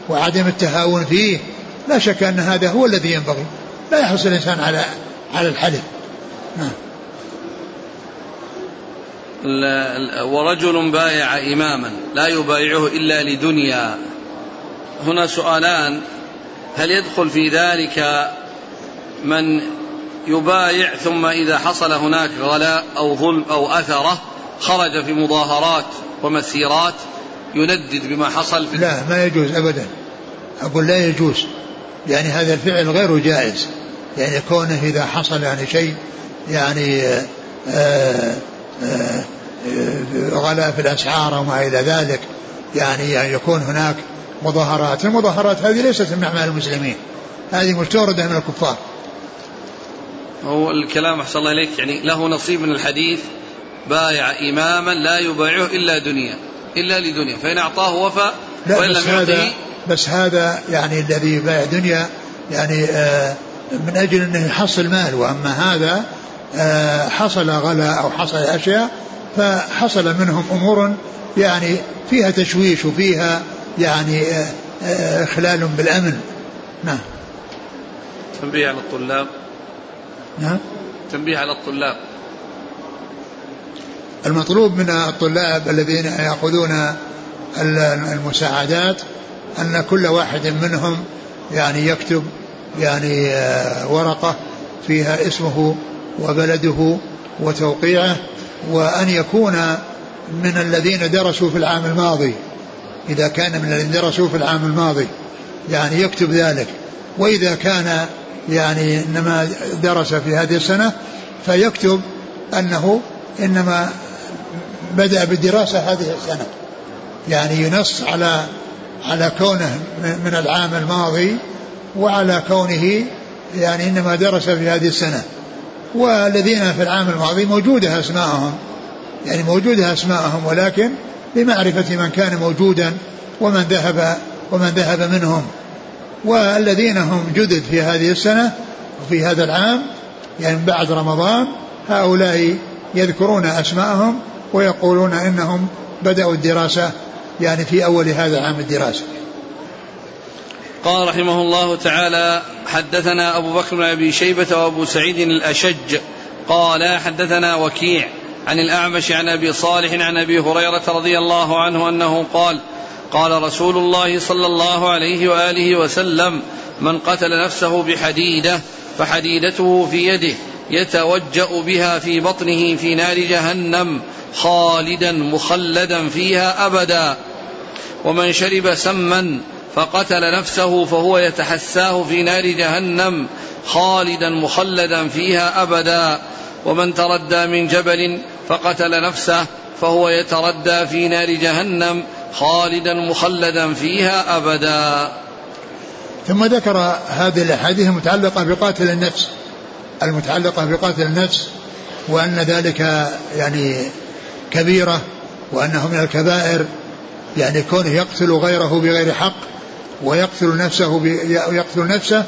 وعدم التهاون فيه لا شك أن هذا هو الذي ينبغي. لا يحرص الإنسان على على الحلف. نعم. ورجل بايع إماما لا يبايعه إلا لدنيا. هنا سؤالان. هل يدخل في ذلك من يبايع ثم إذا حصل هناك غلاء أو ظلم أو أثرة خرج في مظاهرات ومسيرات يندد بما حصل في لا ما يجوز أبدا. أقول لا يجوز. يعني هذا الفعل غير جائز. يعني كونه إذا حصل يعني شيء يعني آه، آآ آه، غلاء في الأسعار وما إلى ذلك يعني يكون هناك مظاهرات. المظاهرات هذه ليست من أعمال المسلمين. هذه مستوردة من الكفار. هو الكلام أحسن الله إليك. يعني له نصيب من الحديث بايع إماما لا يبايعه إلا دنيا إلا لدنيا فإن أعطاه وفى وإن لم يعطه بس هذا يعني الذي يبايع دنيا يعني آه من أجل أنه يحصل مال وأما هذا آه حصل غلا أو حصل أشياء فحصل منهم أمور يعني فيها تشويش وفيها يعني آه، آه، إخلال بالأمن. نعم. تنبيه على الطلاب. نعم. تنبيه على الطلاب. المطلوب من الطلاب الذين يأخذون المساعدات أن كل واحد منهم يعني يكتب يعني آه، ورقة فيها اسمه وبلده وتوقيعه وأن يكون من الذين درسوا في العام الماضي إذا كان من الذين درسوا في العام الماضي يعني يكتب ذلك. وإذا كان يعني إنما درس في هذه السنة فيكتب أنه إنما بدأ بالدراسة هذه السنة. يعني ينص على على كونه من العام الماضي وعلى كونه يعني إنما درس في هذه السنة. والذين في العام الماضي موجودة أسماءهم. يعني موجودة أسماءهم ولكن لمعرفة من كان موجودا ومن ذهب ومن ذهب منهم. والذين هم جدد في هذه السنة وفي هذا العام يعني بعد رمضان هؤلاء يذكرون أسماءهم ويقولون إنهم بدأوا الدراسة يعني في أول هذا العام الدراسي قال رحمه الله تعالى حدثنا أبو بكر بن أبي شيبة وأبو سعيد الأشج قال حدثنا وكيع عن الأعمش عن أبي صالح عن أبي هريرة رضي الله عنه أنه قال قال رسول الله صلى الله عليه وآله وسلم من قتل نفسه بحديدة فحديدته في يده يتوجأ بها في بطنه في نار جهنم خالدا مخلدا فيها أبدا. ومن شرب سما فقتل نفسه فهو يتحساه في نار جهنم خالدا مخلدا فيها أبدا. ومن تردى من جبل فقتل نفسه فهو يتردى في نار جهنم خالدا مخلدا فيها أبدا. ثم ذكر هذه الأحاديث المتعلقة بقاتل النفس المتعلقة بقاتل النفس وأن ذلك يعني كبيرة وأنه من الكبائر يعني كونه يقتل غيره بغير حق ويقتل نفسه يقتل نفسه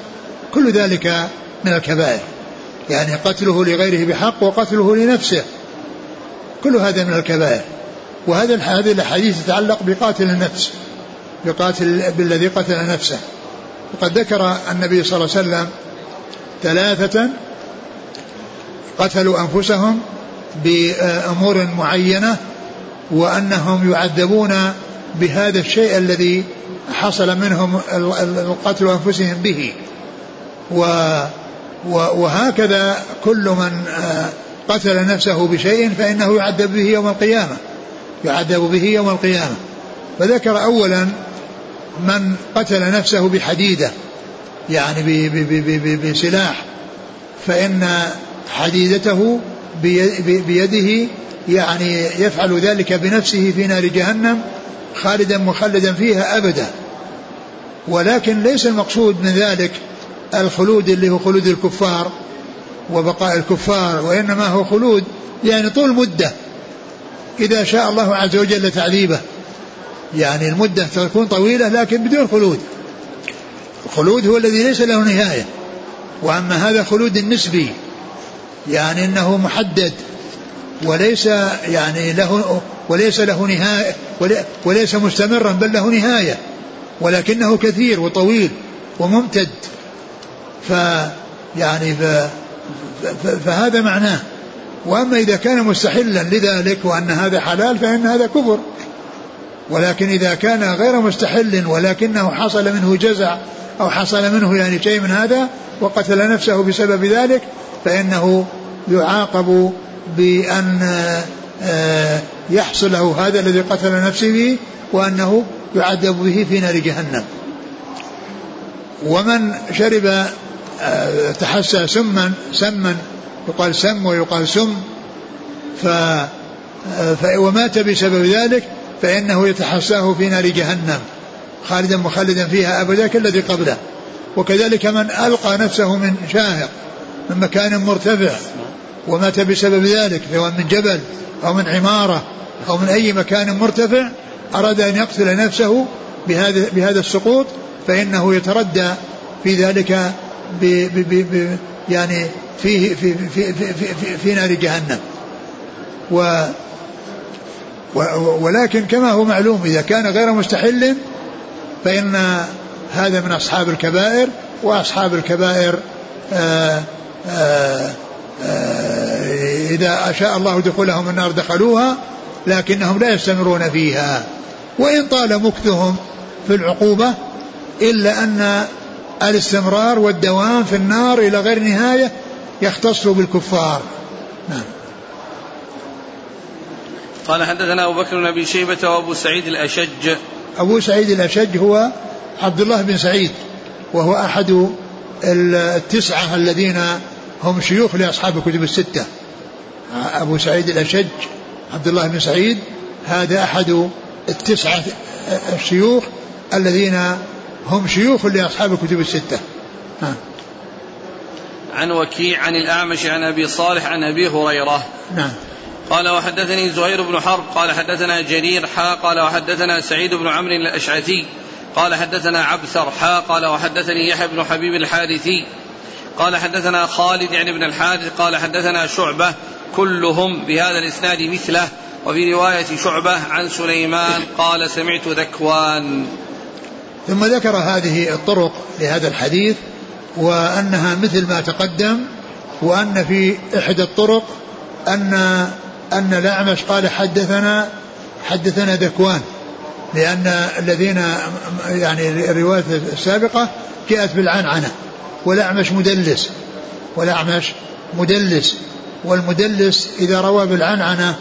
كل ذلك من الكبائر. يعني قتله لغيره بحق وقتله لنفسه كل هذا من الكبائر. وهذا هذه الأحاديث تتعلق بقاتل النفس بقاتل بالذي قتل نفسه. وقد ذكر النبي صلى الله عليه وسلم ثلاثة قتلوا أنفسهم بأمور معينة وأنهم يعذبون بهذا الشيء الذي حصل منهم القتل أنفسهم به. و وهكذا كل من آه، قتل نفسه بشيء فإنه يعذب به يوم القيامة. يعذب به يوم القيامة. فذكر أولا من قتل نفسه بحديدة يعني بسلاح. فإن حديدته بيده يعني يفعل ذلك بنفسه في نار جهنم خالدا مخلدا فيها أبدا. ولكن ليس المقصود من ذلك الخلود اللي هو خلود الكفار وبقاء الكفار وإنما هو خلود يعني طول مدة. إذا شاء الله عز وجل تعذيبه. يعني المدة تكون طويلة لكن بدون خلود. الخلود هو الذي ليس له نهاية. وأما هذا خلود النسبي يعني أنه محدد وليس يعني له وليس له نهاية وليس مستمرا بل له نهاية. ولكنه كثير وطويل وممتد. ف يعني ف فهذا معناه. وأما إذا كان مستحلا لذلك وأن هذا حلال فإن هذا كفر. ولكن إذا كان غير مستحل ولكنه حصل منه جزع أو حصل منه يعني شيء من هذا وقتل نفسه بسبب ذلك فإنه يعاقب بأن آه، يحصل له هذا الذي قتل نفسه به وأنه يعذب به في نار جهنم. ومن شرب آه، تحسى سما سما يقال سم ويقال سم ف ومات بسبب ذلك فإنه يتحساه في نار جهنم خالدا مخلدا فيها أبدا كالذي قبله. وكذلك من ألقى نفسه من شاهق من مكان مرتفع ومات بسبب ذلك سواء من جبل أو من عمارة أو من أي مكان مرتفع أراد أن يقتل نفسه بهذا بهذا السقوط فإنه يتردى في ذلك ب ب ب يعني فيه في في في, في, في نار جهنم. و ولكن كما هو معلوم إذا كان غير مستحل فإن هذا من أصحاب الكبائر وأصحاب الكبائر آآ آآ آآ إذا أشاء الله دخولهم النار دخلوها لكنهم لا يستمرون فيها. وإن طال مكثهم في العقوبة إلا أن الاستمرار والدوام في النار إلى غير نهاية يختص بالكفار. نعم. قال حدثنا أبو بكر بن أبي شيبة وأبو سعيد الأشج. أبو سعيد الأشج هو عبد الله بن سعيد وهو أحد التسعة الذين هم شيوخ لأصحاب الكتب الستة. أبو سعيد الأشج عبد الله بن سعيد هذا أحد التسعة الشيوخ الذين هم شيوخ لأصحاب الكتب الستة. ها. عن وكيع عن الأعمش عن أبي صالح عن أبي هريرة. نعم. قال وحدثني زهير بن حرب قال حدثنا جرير حا قال وحدثنا سعيد بن عمرو الأشعثي قال حدثنا عبثر حا قال وحدثني يحيى بن حبيب الحارثي قال حدثنا خالد يعني بن الحارث قال حدثنا شعبة كلهم بهذا الإسناد مثله وفي رواية شعبة عن سليمان قال سمعت ذكوان. ثم ذكر هذه الطرق لهذا الحديث وأنها مثل ما تقدم وأن في إحدى الطرق أن أن الأعمش قال حدثنا حدثنا ذكوان لأن الذين يعني الرواية السابقة جاءت بالعنعنة والأعمش مدلس والأعمش مدلس والمدلس إذا روى بالعنعنة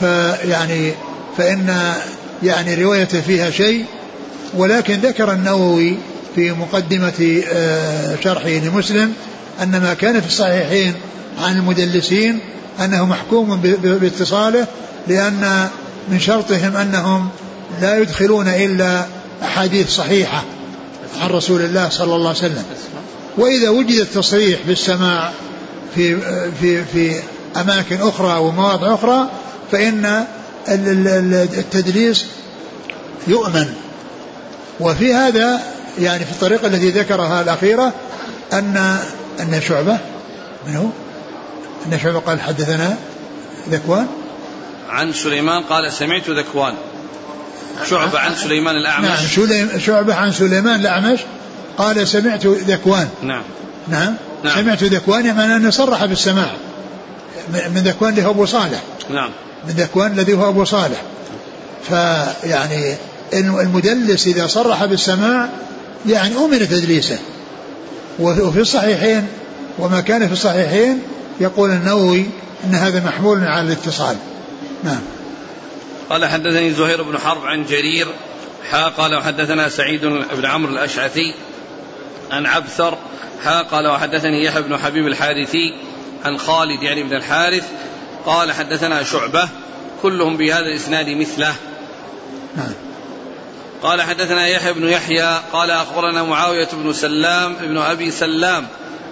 فيعني فإن يعني روايته فيها شيء ولكن ذكر النووي في مقدمة آه، شرحه لمسلم أن ما كان في الصحيحين عن المدلسين أنه محكوم باتصاله لأن من شرطهم أنهم لا يدخلون إلا أحاديث صحيحة عن رسول الله صلى الله عليه وسلم. وإذا وجد التصريح بالسماع في في في أماكن أخرى ومواضع أخرى فإن التدليس يؤمن. وفي هذا يعني في الطريقة التي ذكرها الأخيرة أن أن شعبة من هو؟ أن شعبة قال حدثنا ذكوان. عن سليمان قال سمعت ذكوان. شعبة عن سليمان الأعمش. نعم شعبة عن سليمان الأعمش قال سمعت ذكوان. نعم. نعم, نعم. سمعت ذكوان يعني أنه صرح بالسماع. من ذكوان اللي هو أبو صالح. نعم. من ذكوان الذي هو أبو صالح. فيعني المدلس إذا صرح بالسماع يعني أمن تدليسه. وفي الصحيحين وما كان في الصحيحين يقول النووي أن هذا محمول على الاتصال. نعم. قال حدثني زهير بن حرب عن جرير حا قال وحدثنا سعيد بن عمرو الأشعثي عن عبثر حا قال وحدثني يحيى بن حبيب الحارثي عن خالد يعني بن الحارث قال حدثنا شعبة كلهم بهذا الإسناد مثله. نعم. قال حدثنا يحيى بن يحيى قال أخبرنا معاوية بن سلام بن أبي سلام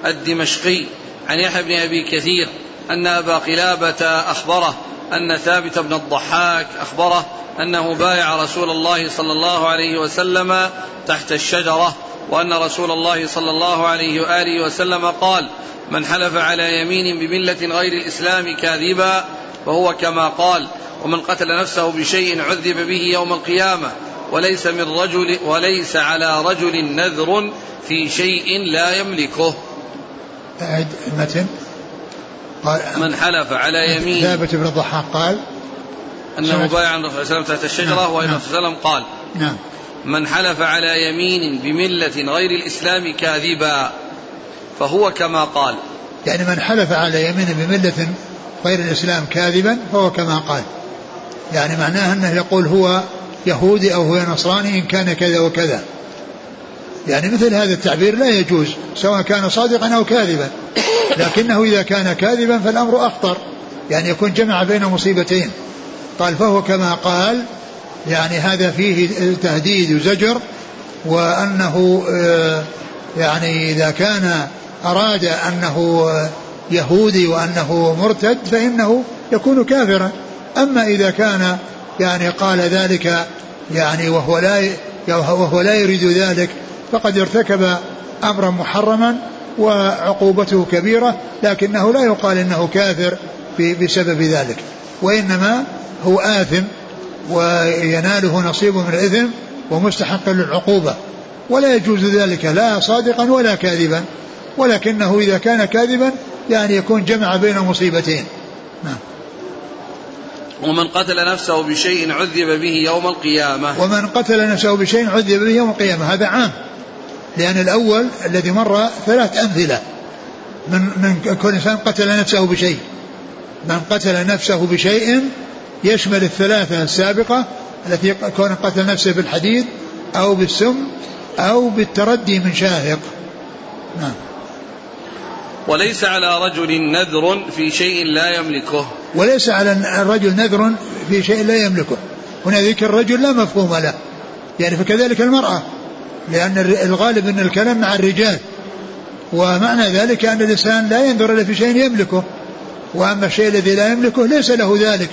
الدمشقي عن يحيى بن أبي كثير أن أبا قلابة أخبره أن ثابت بن الضحاك أخبره أنه بايع رسول الله صلى الله عليه وسلم تحت الشجرة وأن رسول الله صلى الله عليه وآله وسلم قال من حلف على يمين بملة غير الإسلام كاذبا فهو كما قال ومن قتل نفسه بشيء عذب به يوم القيامة وليس من رجل وليس على رجل نذر في شيء لا يملكه. أعد المتن قال من حلف على يمين. ثابت بن الضحاك قال أنه بايع عن صلى الله عليه وسلم تحت الشجرة نعم وأن الرسول صلى الله عليه وسلم قال نعم. من حلف على يمين بملة غير الإسلام كاذبا فهو كما قال. يعني من حلف على يمين بملة غير الإسلام كاذبا فهو كما قال. يعني معناه أنه يقول هو يهودي أو هو نصراني إن كان كذا وكذا. يعني مثل هذا التعبير لا يجوز سواء كان صادقا أو كاذبا. لكنه إذا كان كاذبا فالأمر أخطر. يعني يكون جمع بين مصيبتين. قال فهو كما قال يعني هذا فيه تهديد وزجر وأنه آه، يعني إذا كان أراد أنه يهودي وأنه مرتد فإنه يكون كافرا. أما إذا كان يعني قال ذلك يعني وهو لا وهو لا يريد ذلك فقد ارتكب أمرا محرما وعقوبته كبيرة لكنه لا يقال إنه كافر بسبب ذلك وإنما هو آثم ويناله نصيب من الإثم ومستحق للعقوبة ولا يجوز ذلك لا صادقا ولا كاذبا ولكنه إذا كان كاذبا يعني يكون جمع بين مصيبتين. نعم. ومن قتل نفسه بشيء عذب به يوم القيامة. ومن قتل نفسه بشيء عذب به يوم القيامة. هذا عام. لأن الأول الذي مر ثلاث أمثلة. من من كل إنسان قتل نفسه بشيء. من قتل نفسه بشيء يشمل الثلاثة السابقة التي كون قتل نفسه بالحديد أو بالسم أو بالتردي من شاهق. نعم. وليس على رجل نذر في شيء لا يملكه. وليس على الرجل نذر في شيء لا يملكه. هنا ذكر الرجل لا مفهوم له. يعني فكذلك المرأة. لأن الغالب أن الكلام مع الرجال. ومعنى ذلك أن الإنسان لا ينظر إلا في شيء يملكه. وأما الشيء الذي لا يملكه ليس له ذلك.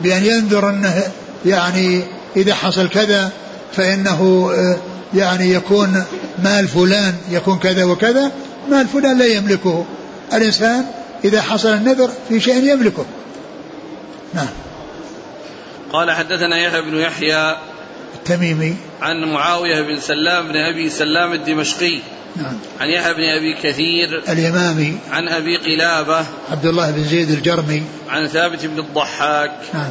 بأن ينظر أنه يعني إذا حصل كذا فإنه آه، يعني يكون مال فلان يكون كذا وكذا. مال فلان لا يملكه. الإنسان إذا حصل النذر في شيء يملكه. نعم. قال حدثنا يحيى بن يحيى التميمي. عن معاوية بن سلام بن أبي سلام الدمشقي. نعم. عن يحيى بن أبي كثير. اليمامي. عن أبي قلابة. عبد الله بن زيد الجرمي. عن ثابت بن الضحاك. نعم.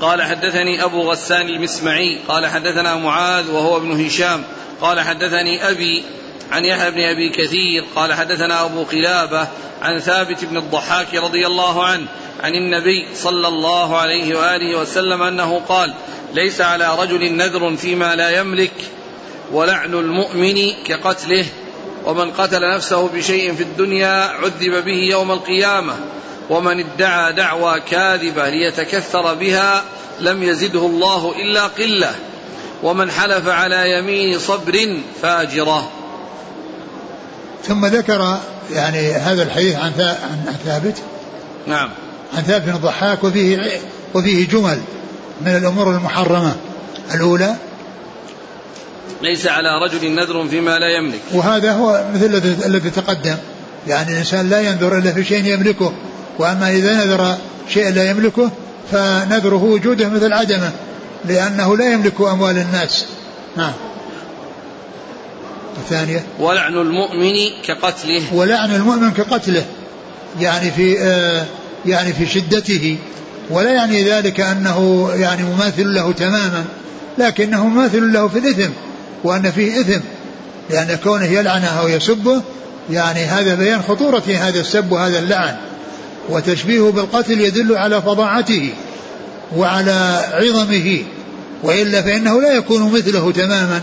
قال حدثني أبو غسان المسمعي. قال حدثنا معاذ وهو ابن هشام. قال حدثني أبي عن يحيى بن أبي كثير قال حدثنا أبو قلابة عن ثابت بن الضحاك رضي الله عنه عن النبي صلى الله عليه وآله وسلم أنه قال ليس على رجل نذر فيما لا يملك ولعن المؤمن كقتله ومن قتل نفسه بشيء في الدنيا عذب به يوم القيامة ومن ادعى دعوى كاذبة ليتكثر بها لم يزده الله إلا قلة ومن حلف على يمين صبر فاجرة. ثم ذكر يعني هذا الحديث عن عن ثابت. نعم. عن ثابت بن الضحاك وفيه وفيه جمل من الأمور المحرمة. الأولى. ليس على رجل نذر فيما لا يملك. وهذا هو مثل الذي تقدم. يعني الإنسان لا ينذر إلا في شيء يملكه. وأما إذا نذر شيء لا يملكه فنذره وجوده مثل عدمه لأنه لا يملك أموال الناس. نعم. الثانية. ولعن المؤمن كقتله. ولعن المؤمن كقتله. يعني في آه يعني في شدته. ولا يعني ذلك أنه يعني مماثل له تماما. لكنه مماثل له في الإثم. وأن فيه إثم. لأن كونه يلعنه أو يسبه يعني هذا بيان خطورة هذا السب وهذا اللعن. وتشبيهه بالقتل يدل على فظاعته وعلى عظمه. وإلا فإنه لا يكون مثله تماما.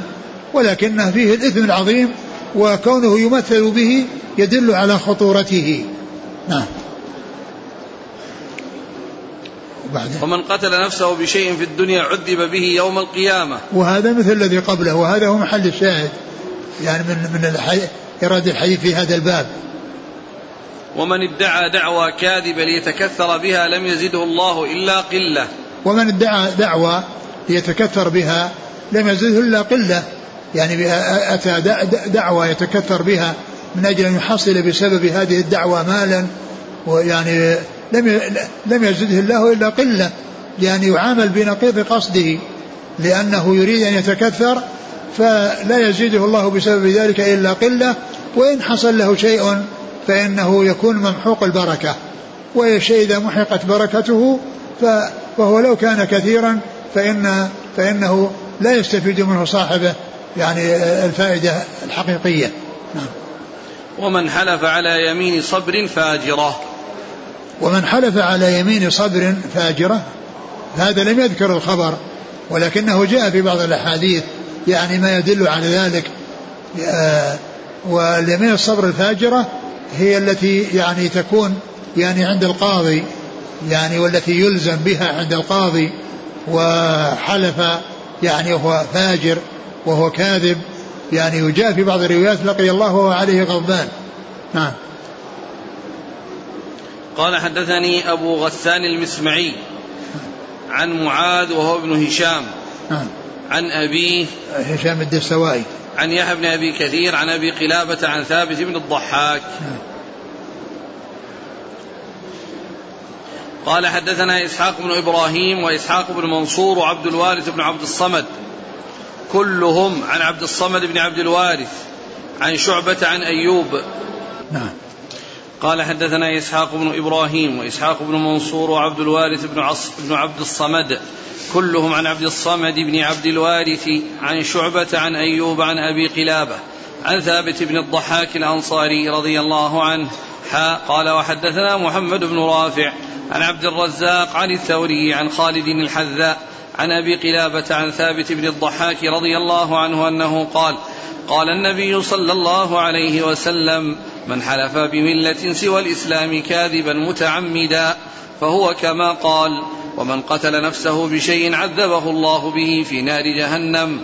ولكنه فيه الإثم العظيم وكونه يمثل به يدل على خطورته. نعم. ومن قتل نفسه بشيء في الدنيا عذب به يوم القيامة. وهذا مثل الذي قبله وهذا هو محل الشاهد. يعني من من الحي... إرادة الحديث في هذا الباب. ومن ادعى دعوى كاذبة ليتكثر بها لم يزده الله إلا قلة. ومن ادعى دعوى ليتكثر بها لم يزده إلا قلة. يعني أتى دعوى يتكثر بها من أجل أن يحصل بسبب هذه الدعوة مالا ويعني لم لم يزده الله إلا قلة لأن يعامل بنقيض قصده لأنه يريد أن يتكثر فلا يزيده الله بسبب ذلك إلا قلة وإن حصل له شيء فإنه يكون ممحوق البركة. والشيء إذا محقت بركته فهو لو كان كثيرا فإن فإنه لا يستفيد منه صاحبه. يعني الفائدة الحقيقية. نعم. ومن حلف على يمين صبر فاجرة. ومن حلف على يمين صبر فاجرة. هذا لم يذكر الخبر ولكنه جاء في بعض الأحاديث يعني ما يدل على ذلك. آه، واليمين الصبر الفاجرة هي التي يعني تكون يعني عند القاضي يعني والتي يلزم بها عند القاضي وحلف يعني وهو فاجر. وهو كاذب يعني يجاء في بعض الروايات لقي الله وهو عليه غضبان. نعم. قال حدثني أبو غسان المسمعي عن معاذ وهو ابن هشام. نعم. عن أبيه هشام الدستوائي. عن يحيى بن أبي كثير عن أبي قلابة عن ثابت بن الضحاك. نعم. قال حدثنا إسحاق بن إبراهيم وإسحاق بن منصور وعبد الوارث بن عبد الصمد. كلهم عن عبد الصمد بن عبد الوارث عن شعبة عن أيوب. نعم. قال حدثنا إسحاق بن إبراهيم وإسحاق بن منصور وعبد الوارث بن, عص بن عبد الصمد. كلهم عن عبد الصمد بن عبد الوارث عن شعبة عن أيوب عن أبي قلابة عن ثابت بن الضحاك الأنصاري رضي الله عنه. حا قال وحدثنا محمد بن رافع عن عبد الرزاق عن الثوري عن خالد الحذاء عن أبي قلابة عن ثابت بن الضحاك رضي الله عنه أنه قال قال النبي صلى الله عليه وسلم من حلف بملة سوى الإسلام كاذبا متعمدا فهو كما قال ومن قتل نفسه بشيء عذبه الله به في نار جهنم.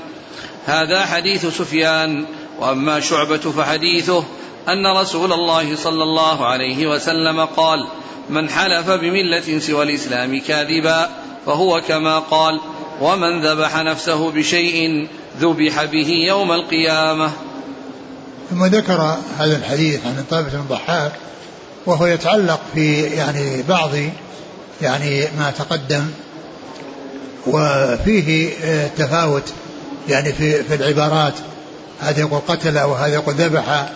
هذا حديث سفيان وأما شعبة فحديثه أن رسول الله صلى الله عليه وسلم قال من حلف بملة سوى الإسلام كاذبا فهو كما قال ومن ذبح نفسه بشيء ذبح به يوم القيامة. ثم ذكر هذا الحديث عن طائفة بن الضحاك وهو يتعلق في يعني بعض يعني ما تقدم وفيه تفاوت يعني في في العبارات هذا يقول قتل وهذا يقول ذبح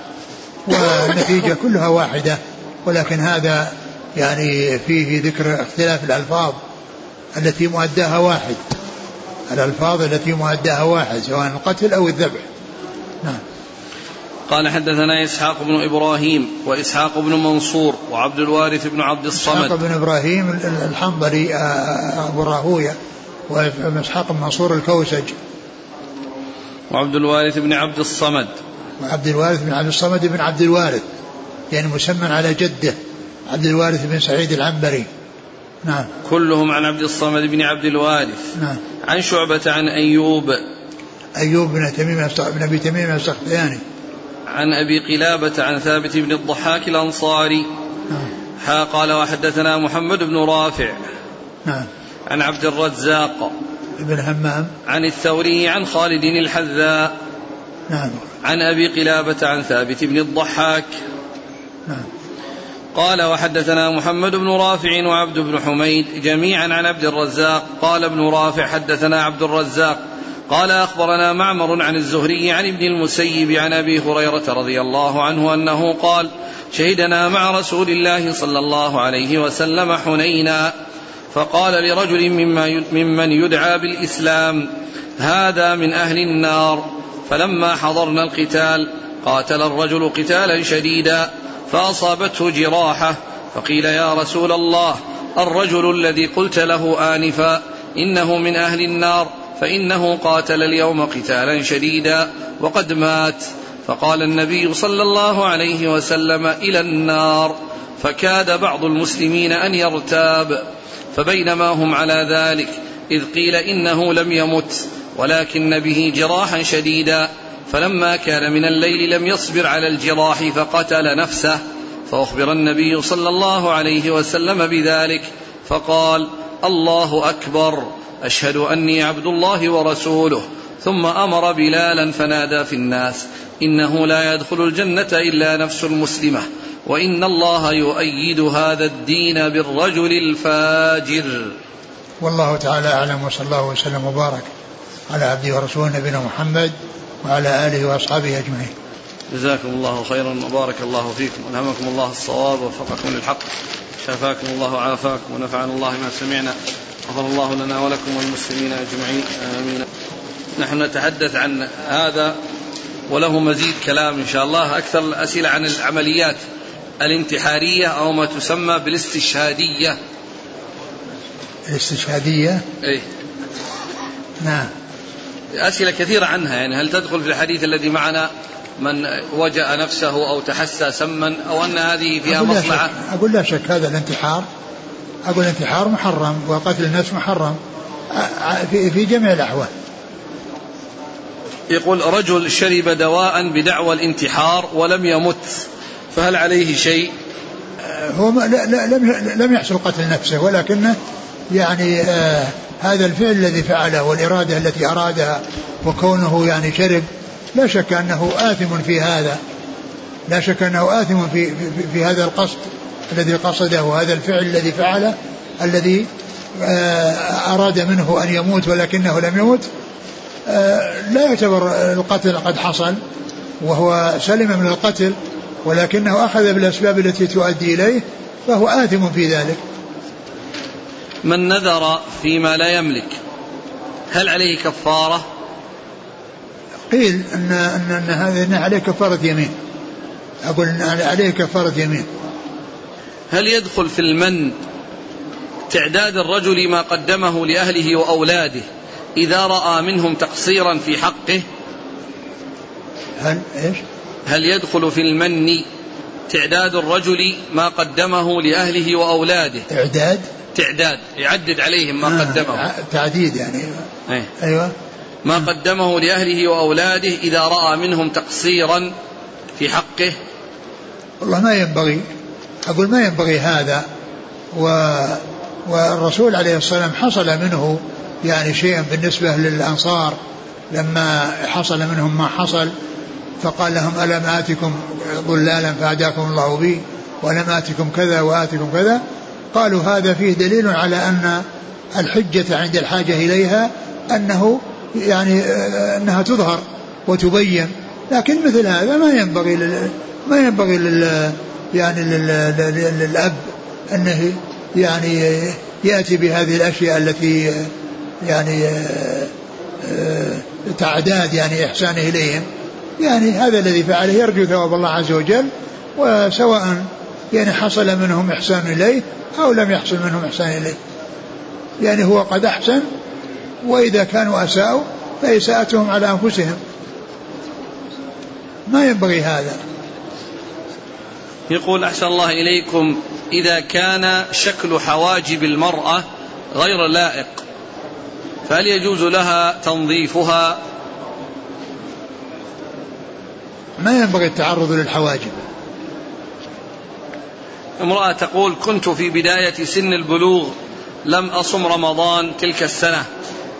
والنتيجة كلها واحدة ولكن هذا يعني فيه ذكر اختلاف الألفاظ. التي مؤداها واحد. الألفاظ التي مؤداها واحد سواء القتل أو الذبح. نعم. قال حدثنا إسحاق بن إبراهيم وإسحاق بن منصور وعبد الوارث بن عبد الصمد. إسحاق بن إبراهيم الحنظلي آه، آه، أبو راهوية وإسحاق بن منصور الكوسج. وعبد الوارث بن عبد الصمد. وعبد الوارث بن عبد الصمد بن عبد الوارث يعني مسمى على جده عبد الوارث بن سعيد العنبري. نعم. كلهم عن عبد الصمد بن عبد الوارث. نعم. عن شعبة عن أيوب. أيوب بن تميم بن أبي تميم السختياني. عن أبي قلابة عن ثابت بن الضحاك الأنصاري. نعم. ها قال وحدثنا محمد بن رافع. نعم. عن عبد الرزاق. بن همام عن الثوري عن خالد الحذاء. نعم. عن أبي قلابة عن ثابت بن الضحاك. نعم. قال وحدثنا محمد بن رافع وعبد بن حميد جميعا عن عبد الرزاق. قال ابن رافع حدثنا عبد الرزاق. قال أخبرنا معمر عن الزهري عن ابن المسيب عن أبي هريرة رضي الله عنه أنه قال شهدنا مع رسول الله صلى الله عليه وسلم حنينا. فقال لرجل ممن يدعى بالإسلام هذا من أهل النار. فلما حضرنا القتال قاتل الرجل قتالا شديدا. فأصابته جراحة فقيل يا رسول الله الرجل الذي قلت له آنفا إنه من أهل النار فإنه قاتل اليوم قتالا شديدا وقد مات. فقال النبي صلى الله عليه وسلم إلى النار فكاد بعض المسلمين أن يرتاب. فبينما هم على ذلك إذ قيل إنه لم يمت ولكن به جراحا شديدا. فلما كان من الليل لم يصبر على الجراح فقتل نفسه. فأخبر النبي صلى الله عليه وسلم بذلك فقال الله أكبر أشهد أني عبد الله ورسوله. ثم أمر بلالا فنادى في الناس إنه لا يدخل الجنة إلا نفس مسلمة وإن الله يؤيد هذا الدين بالرجل الفاجر. والله تعالى أعلم وصلى الله وسلم وبارك على عبده ورسوله نبينا محمد وعلى آله وأصحابه أجمعين. جزاكم الله خيرا وبارك الله فيكم. ألهمكم الله الصواب ووفقكم للحق. شافاكم الله وعافاكم ونفعنا الله ما سمعنا. غفر الله لنا ولكم والمسلمين أجمعين. آمين. نحن نتحدث عن هذا وله مزيد كلام إن شاء الله. أكثر الأسئلة عن العمليات الانتحارية أو ما تسمى بالاستشهادية. الاستشهادية؟ إيه. نعم. أسئلة كثيرة عنها يعني هل تدخل في الحديث الذي معنا من وجأ نفسه أو تحسى سما أو أن هذه فيها أقول مصلحة لا شك أقول لا شك هذا الانتحار أقول الانتحار محرم وقتل النفس محرم في, في جميع الأحوال. يقول رجل شرب دواء بدعوى الانتحار ولم يمت فهل عليه شيء؟ هو لا لا لم لم يحصل قتل نفسه ولكنه يعني آه هذا الفعل الذي فعله والإرادة التي أرادها وكونه يعني شرب لا شك أنه آثم في هذا. لا شك أنه آثم في, في, في هذا القصد الذي قصده وهذا الفعل الذي فعله الذي آه، أراد منه أن يموت ولكنه لم يمت آه، لا يعتبر القتل قد حصل وهو سلم من القتل ولكنه أخذ بالأسباب التي تؤدي إليه فهو آثم في ذلك. من نذر فيما لا يملك. هل عليه كفارة؟ قيل أن, أن, أن هذا عليه كفارة يمين. أقول أن عليه كفارة يمين. هل يدخل في المن تعداد الرجل ما قدمه لأهله وأولاده إذا رأى منهم تقصيرا في حقه؟ هل إيش؟ هل يدخل في المن تعداد الرجل ما قدمه لأهله وأولاده؟ إعداد؟ تعداد يعدد عليهم ما آه قدمه. تعديد يعني. أيه. أيوة. ما قدمه لأهله وأولاده إذا رأى منهم تقصيرا في حقه. والله ما ينبغي أقول ما ينبغي هذا. و والرسول عليه الصلاة والسلام حصل منه يعني شيئا بالنسبة للأنصار. لما حصل منهم ما حصل فقال لهم ألم آتكم ضلالا فهداكم الله بي ولم آتكم كذا وآتكم كذا؟ قالوا هذا فيه دليل على أن الحجة عند الحاجة إليها أنه يعني أنها تظهر وتبين. لكن مثل هذا ما ينبغي لل ما ينبغي لل يعني للأب أنه يعني يأتي بهذه الأشياء التي يعني تعداد يعني إحسانه إليهم. يعني هذا الذي فعله يرجو ثواب الله عز وجل وسواء يعني حصل منهم إحسان إليه أو لم يحصل منهم إحسان إليه. يعني هو قد أحسن وإذا كانوا أساءوا فإساءتهم على أنفسهم. ما ينبغي هذا. يقول أحسن الله إليكم إذا كان شكل حواجب المرأة غير لائق فهل يجوز لها تنظيفها؟ ما ينبغي التعرض للحواجب. امرأة تقول كنت في بداية سن البلوغ لم أصم رمضان تلك السنة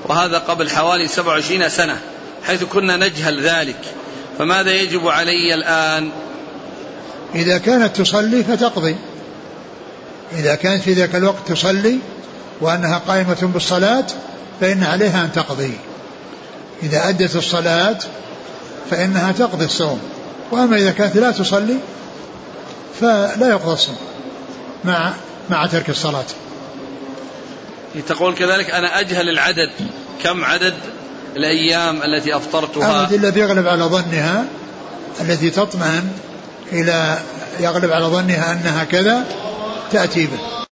وهذا قبل حوالي 27 سنة حيث كنا نجهل ذلك فماذا يجب علي الآن؟ إذا كانت تصلي فتقضي. إذا كانت في ذاك الوقت تصلي وأنها قائمة بالصلاة فإن عليها أن تقضي. إذا أدت الصلاة فإنها تقضي الصوم. وأما إذا كانت لا تصلي فلا يقضى الصوم مع مع ترك الصلاة. تقول كذلك أنا أجهل العدد. كم عدد الأيام التي أفطرتها؟ أبد إلا بيغلب على ظنها التي تطمئن إلى يغلب على ظنها أنها كذا تأتي به.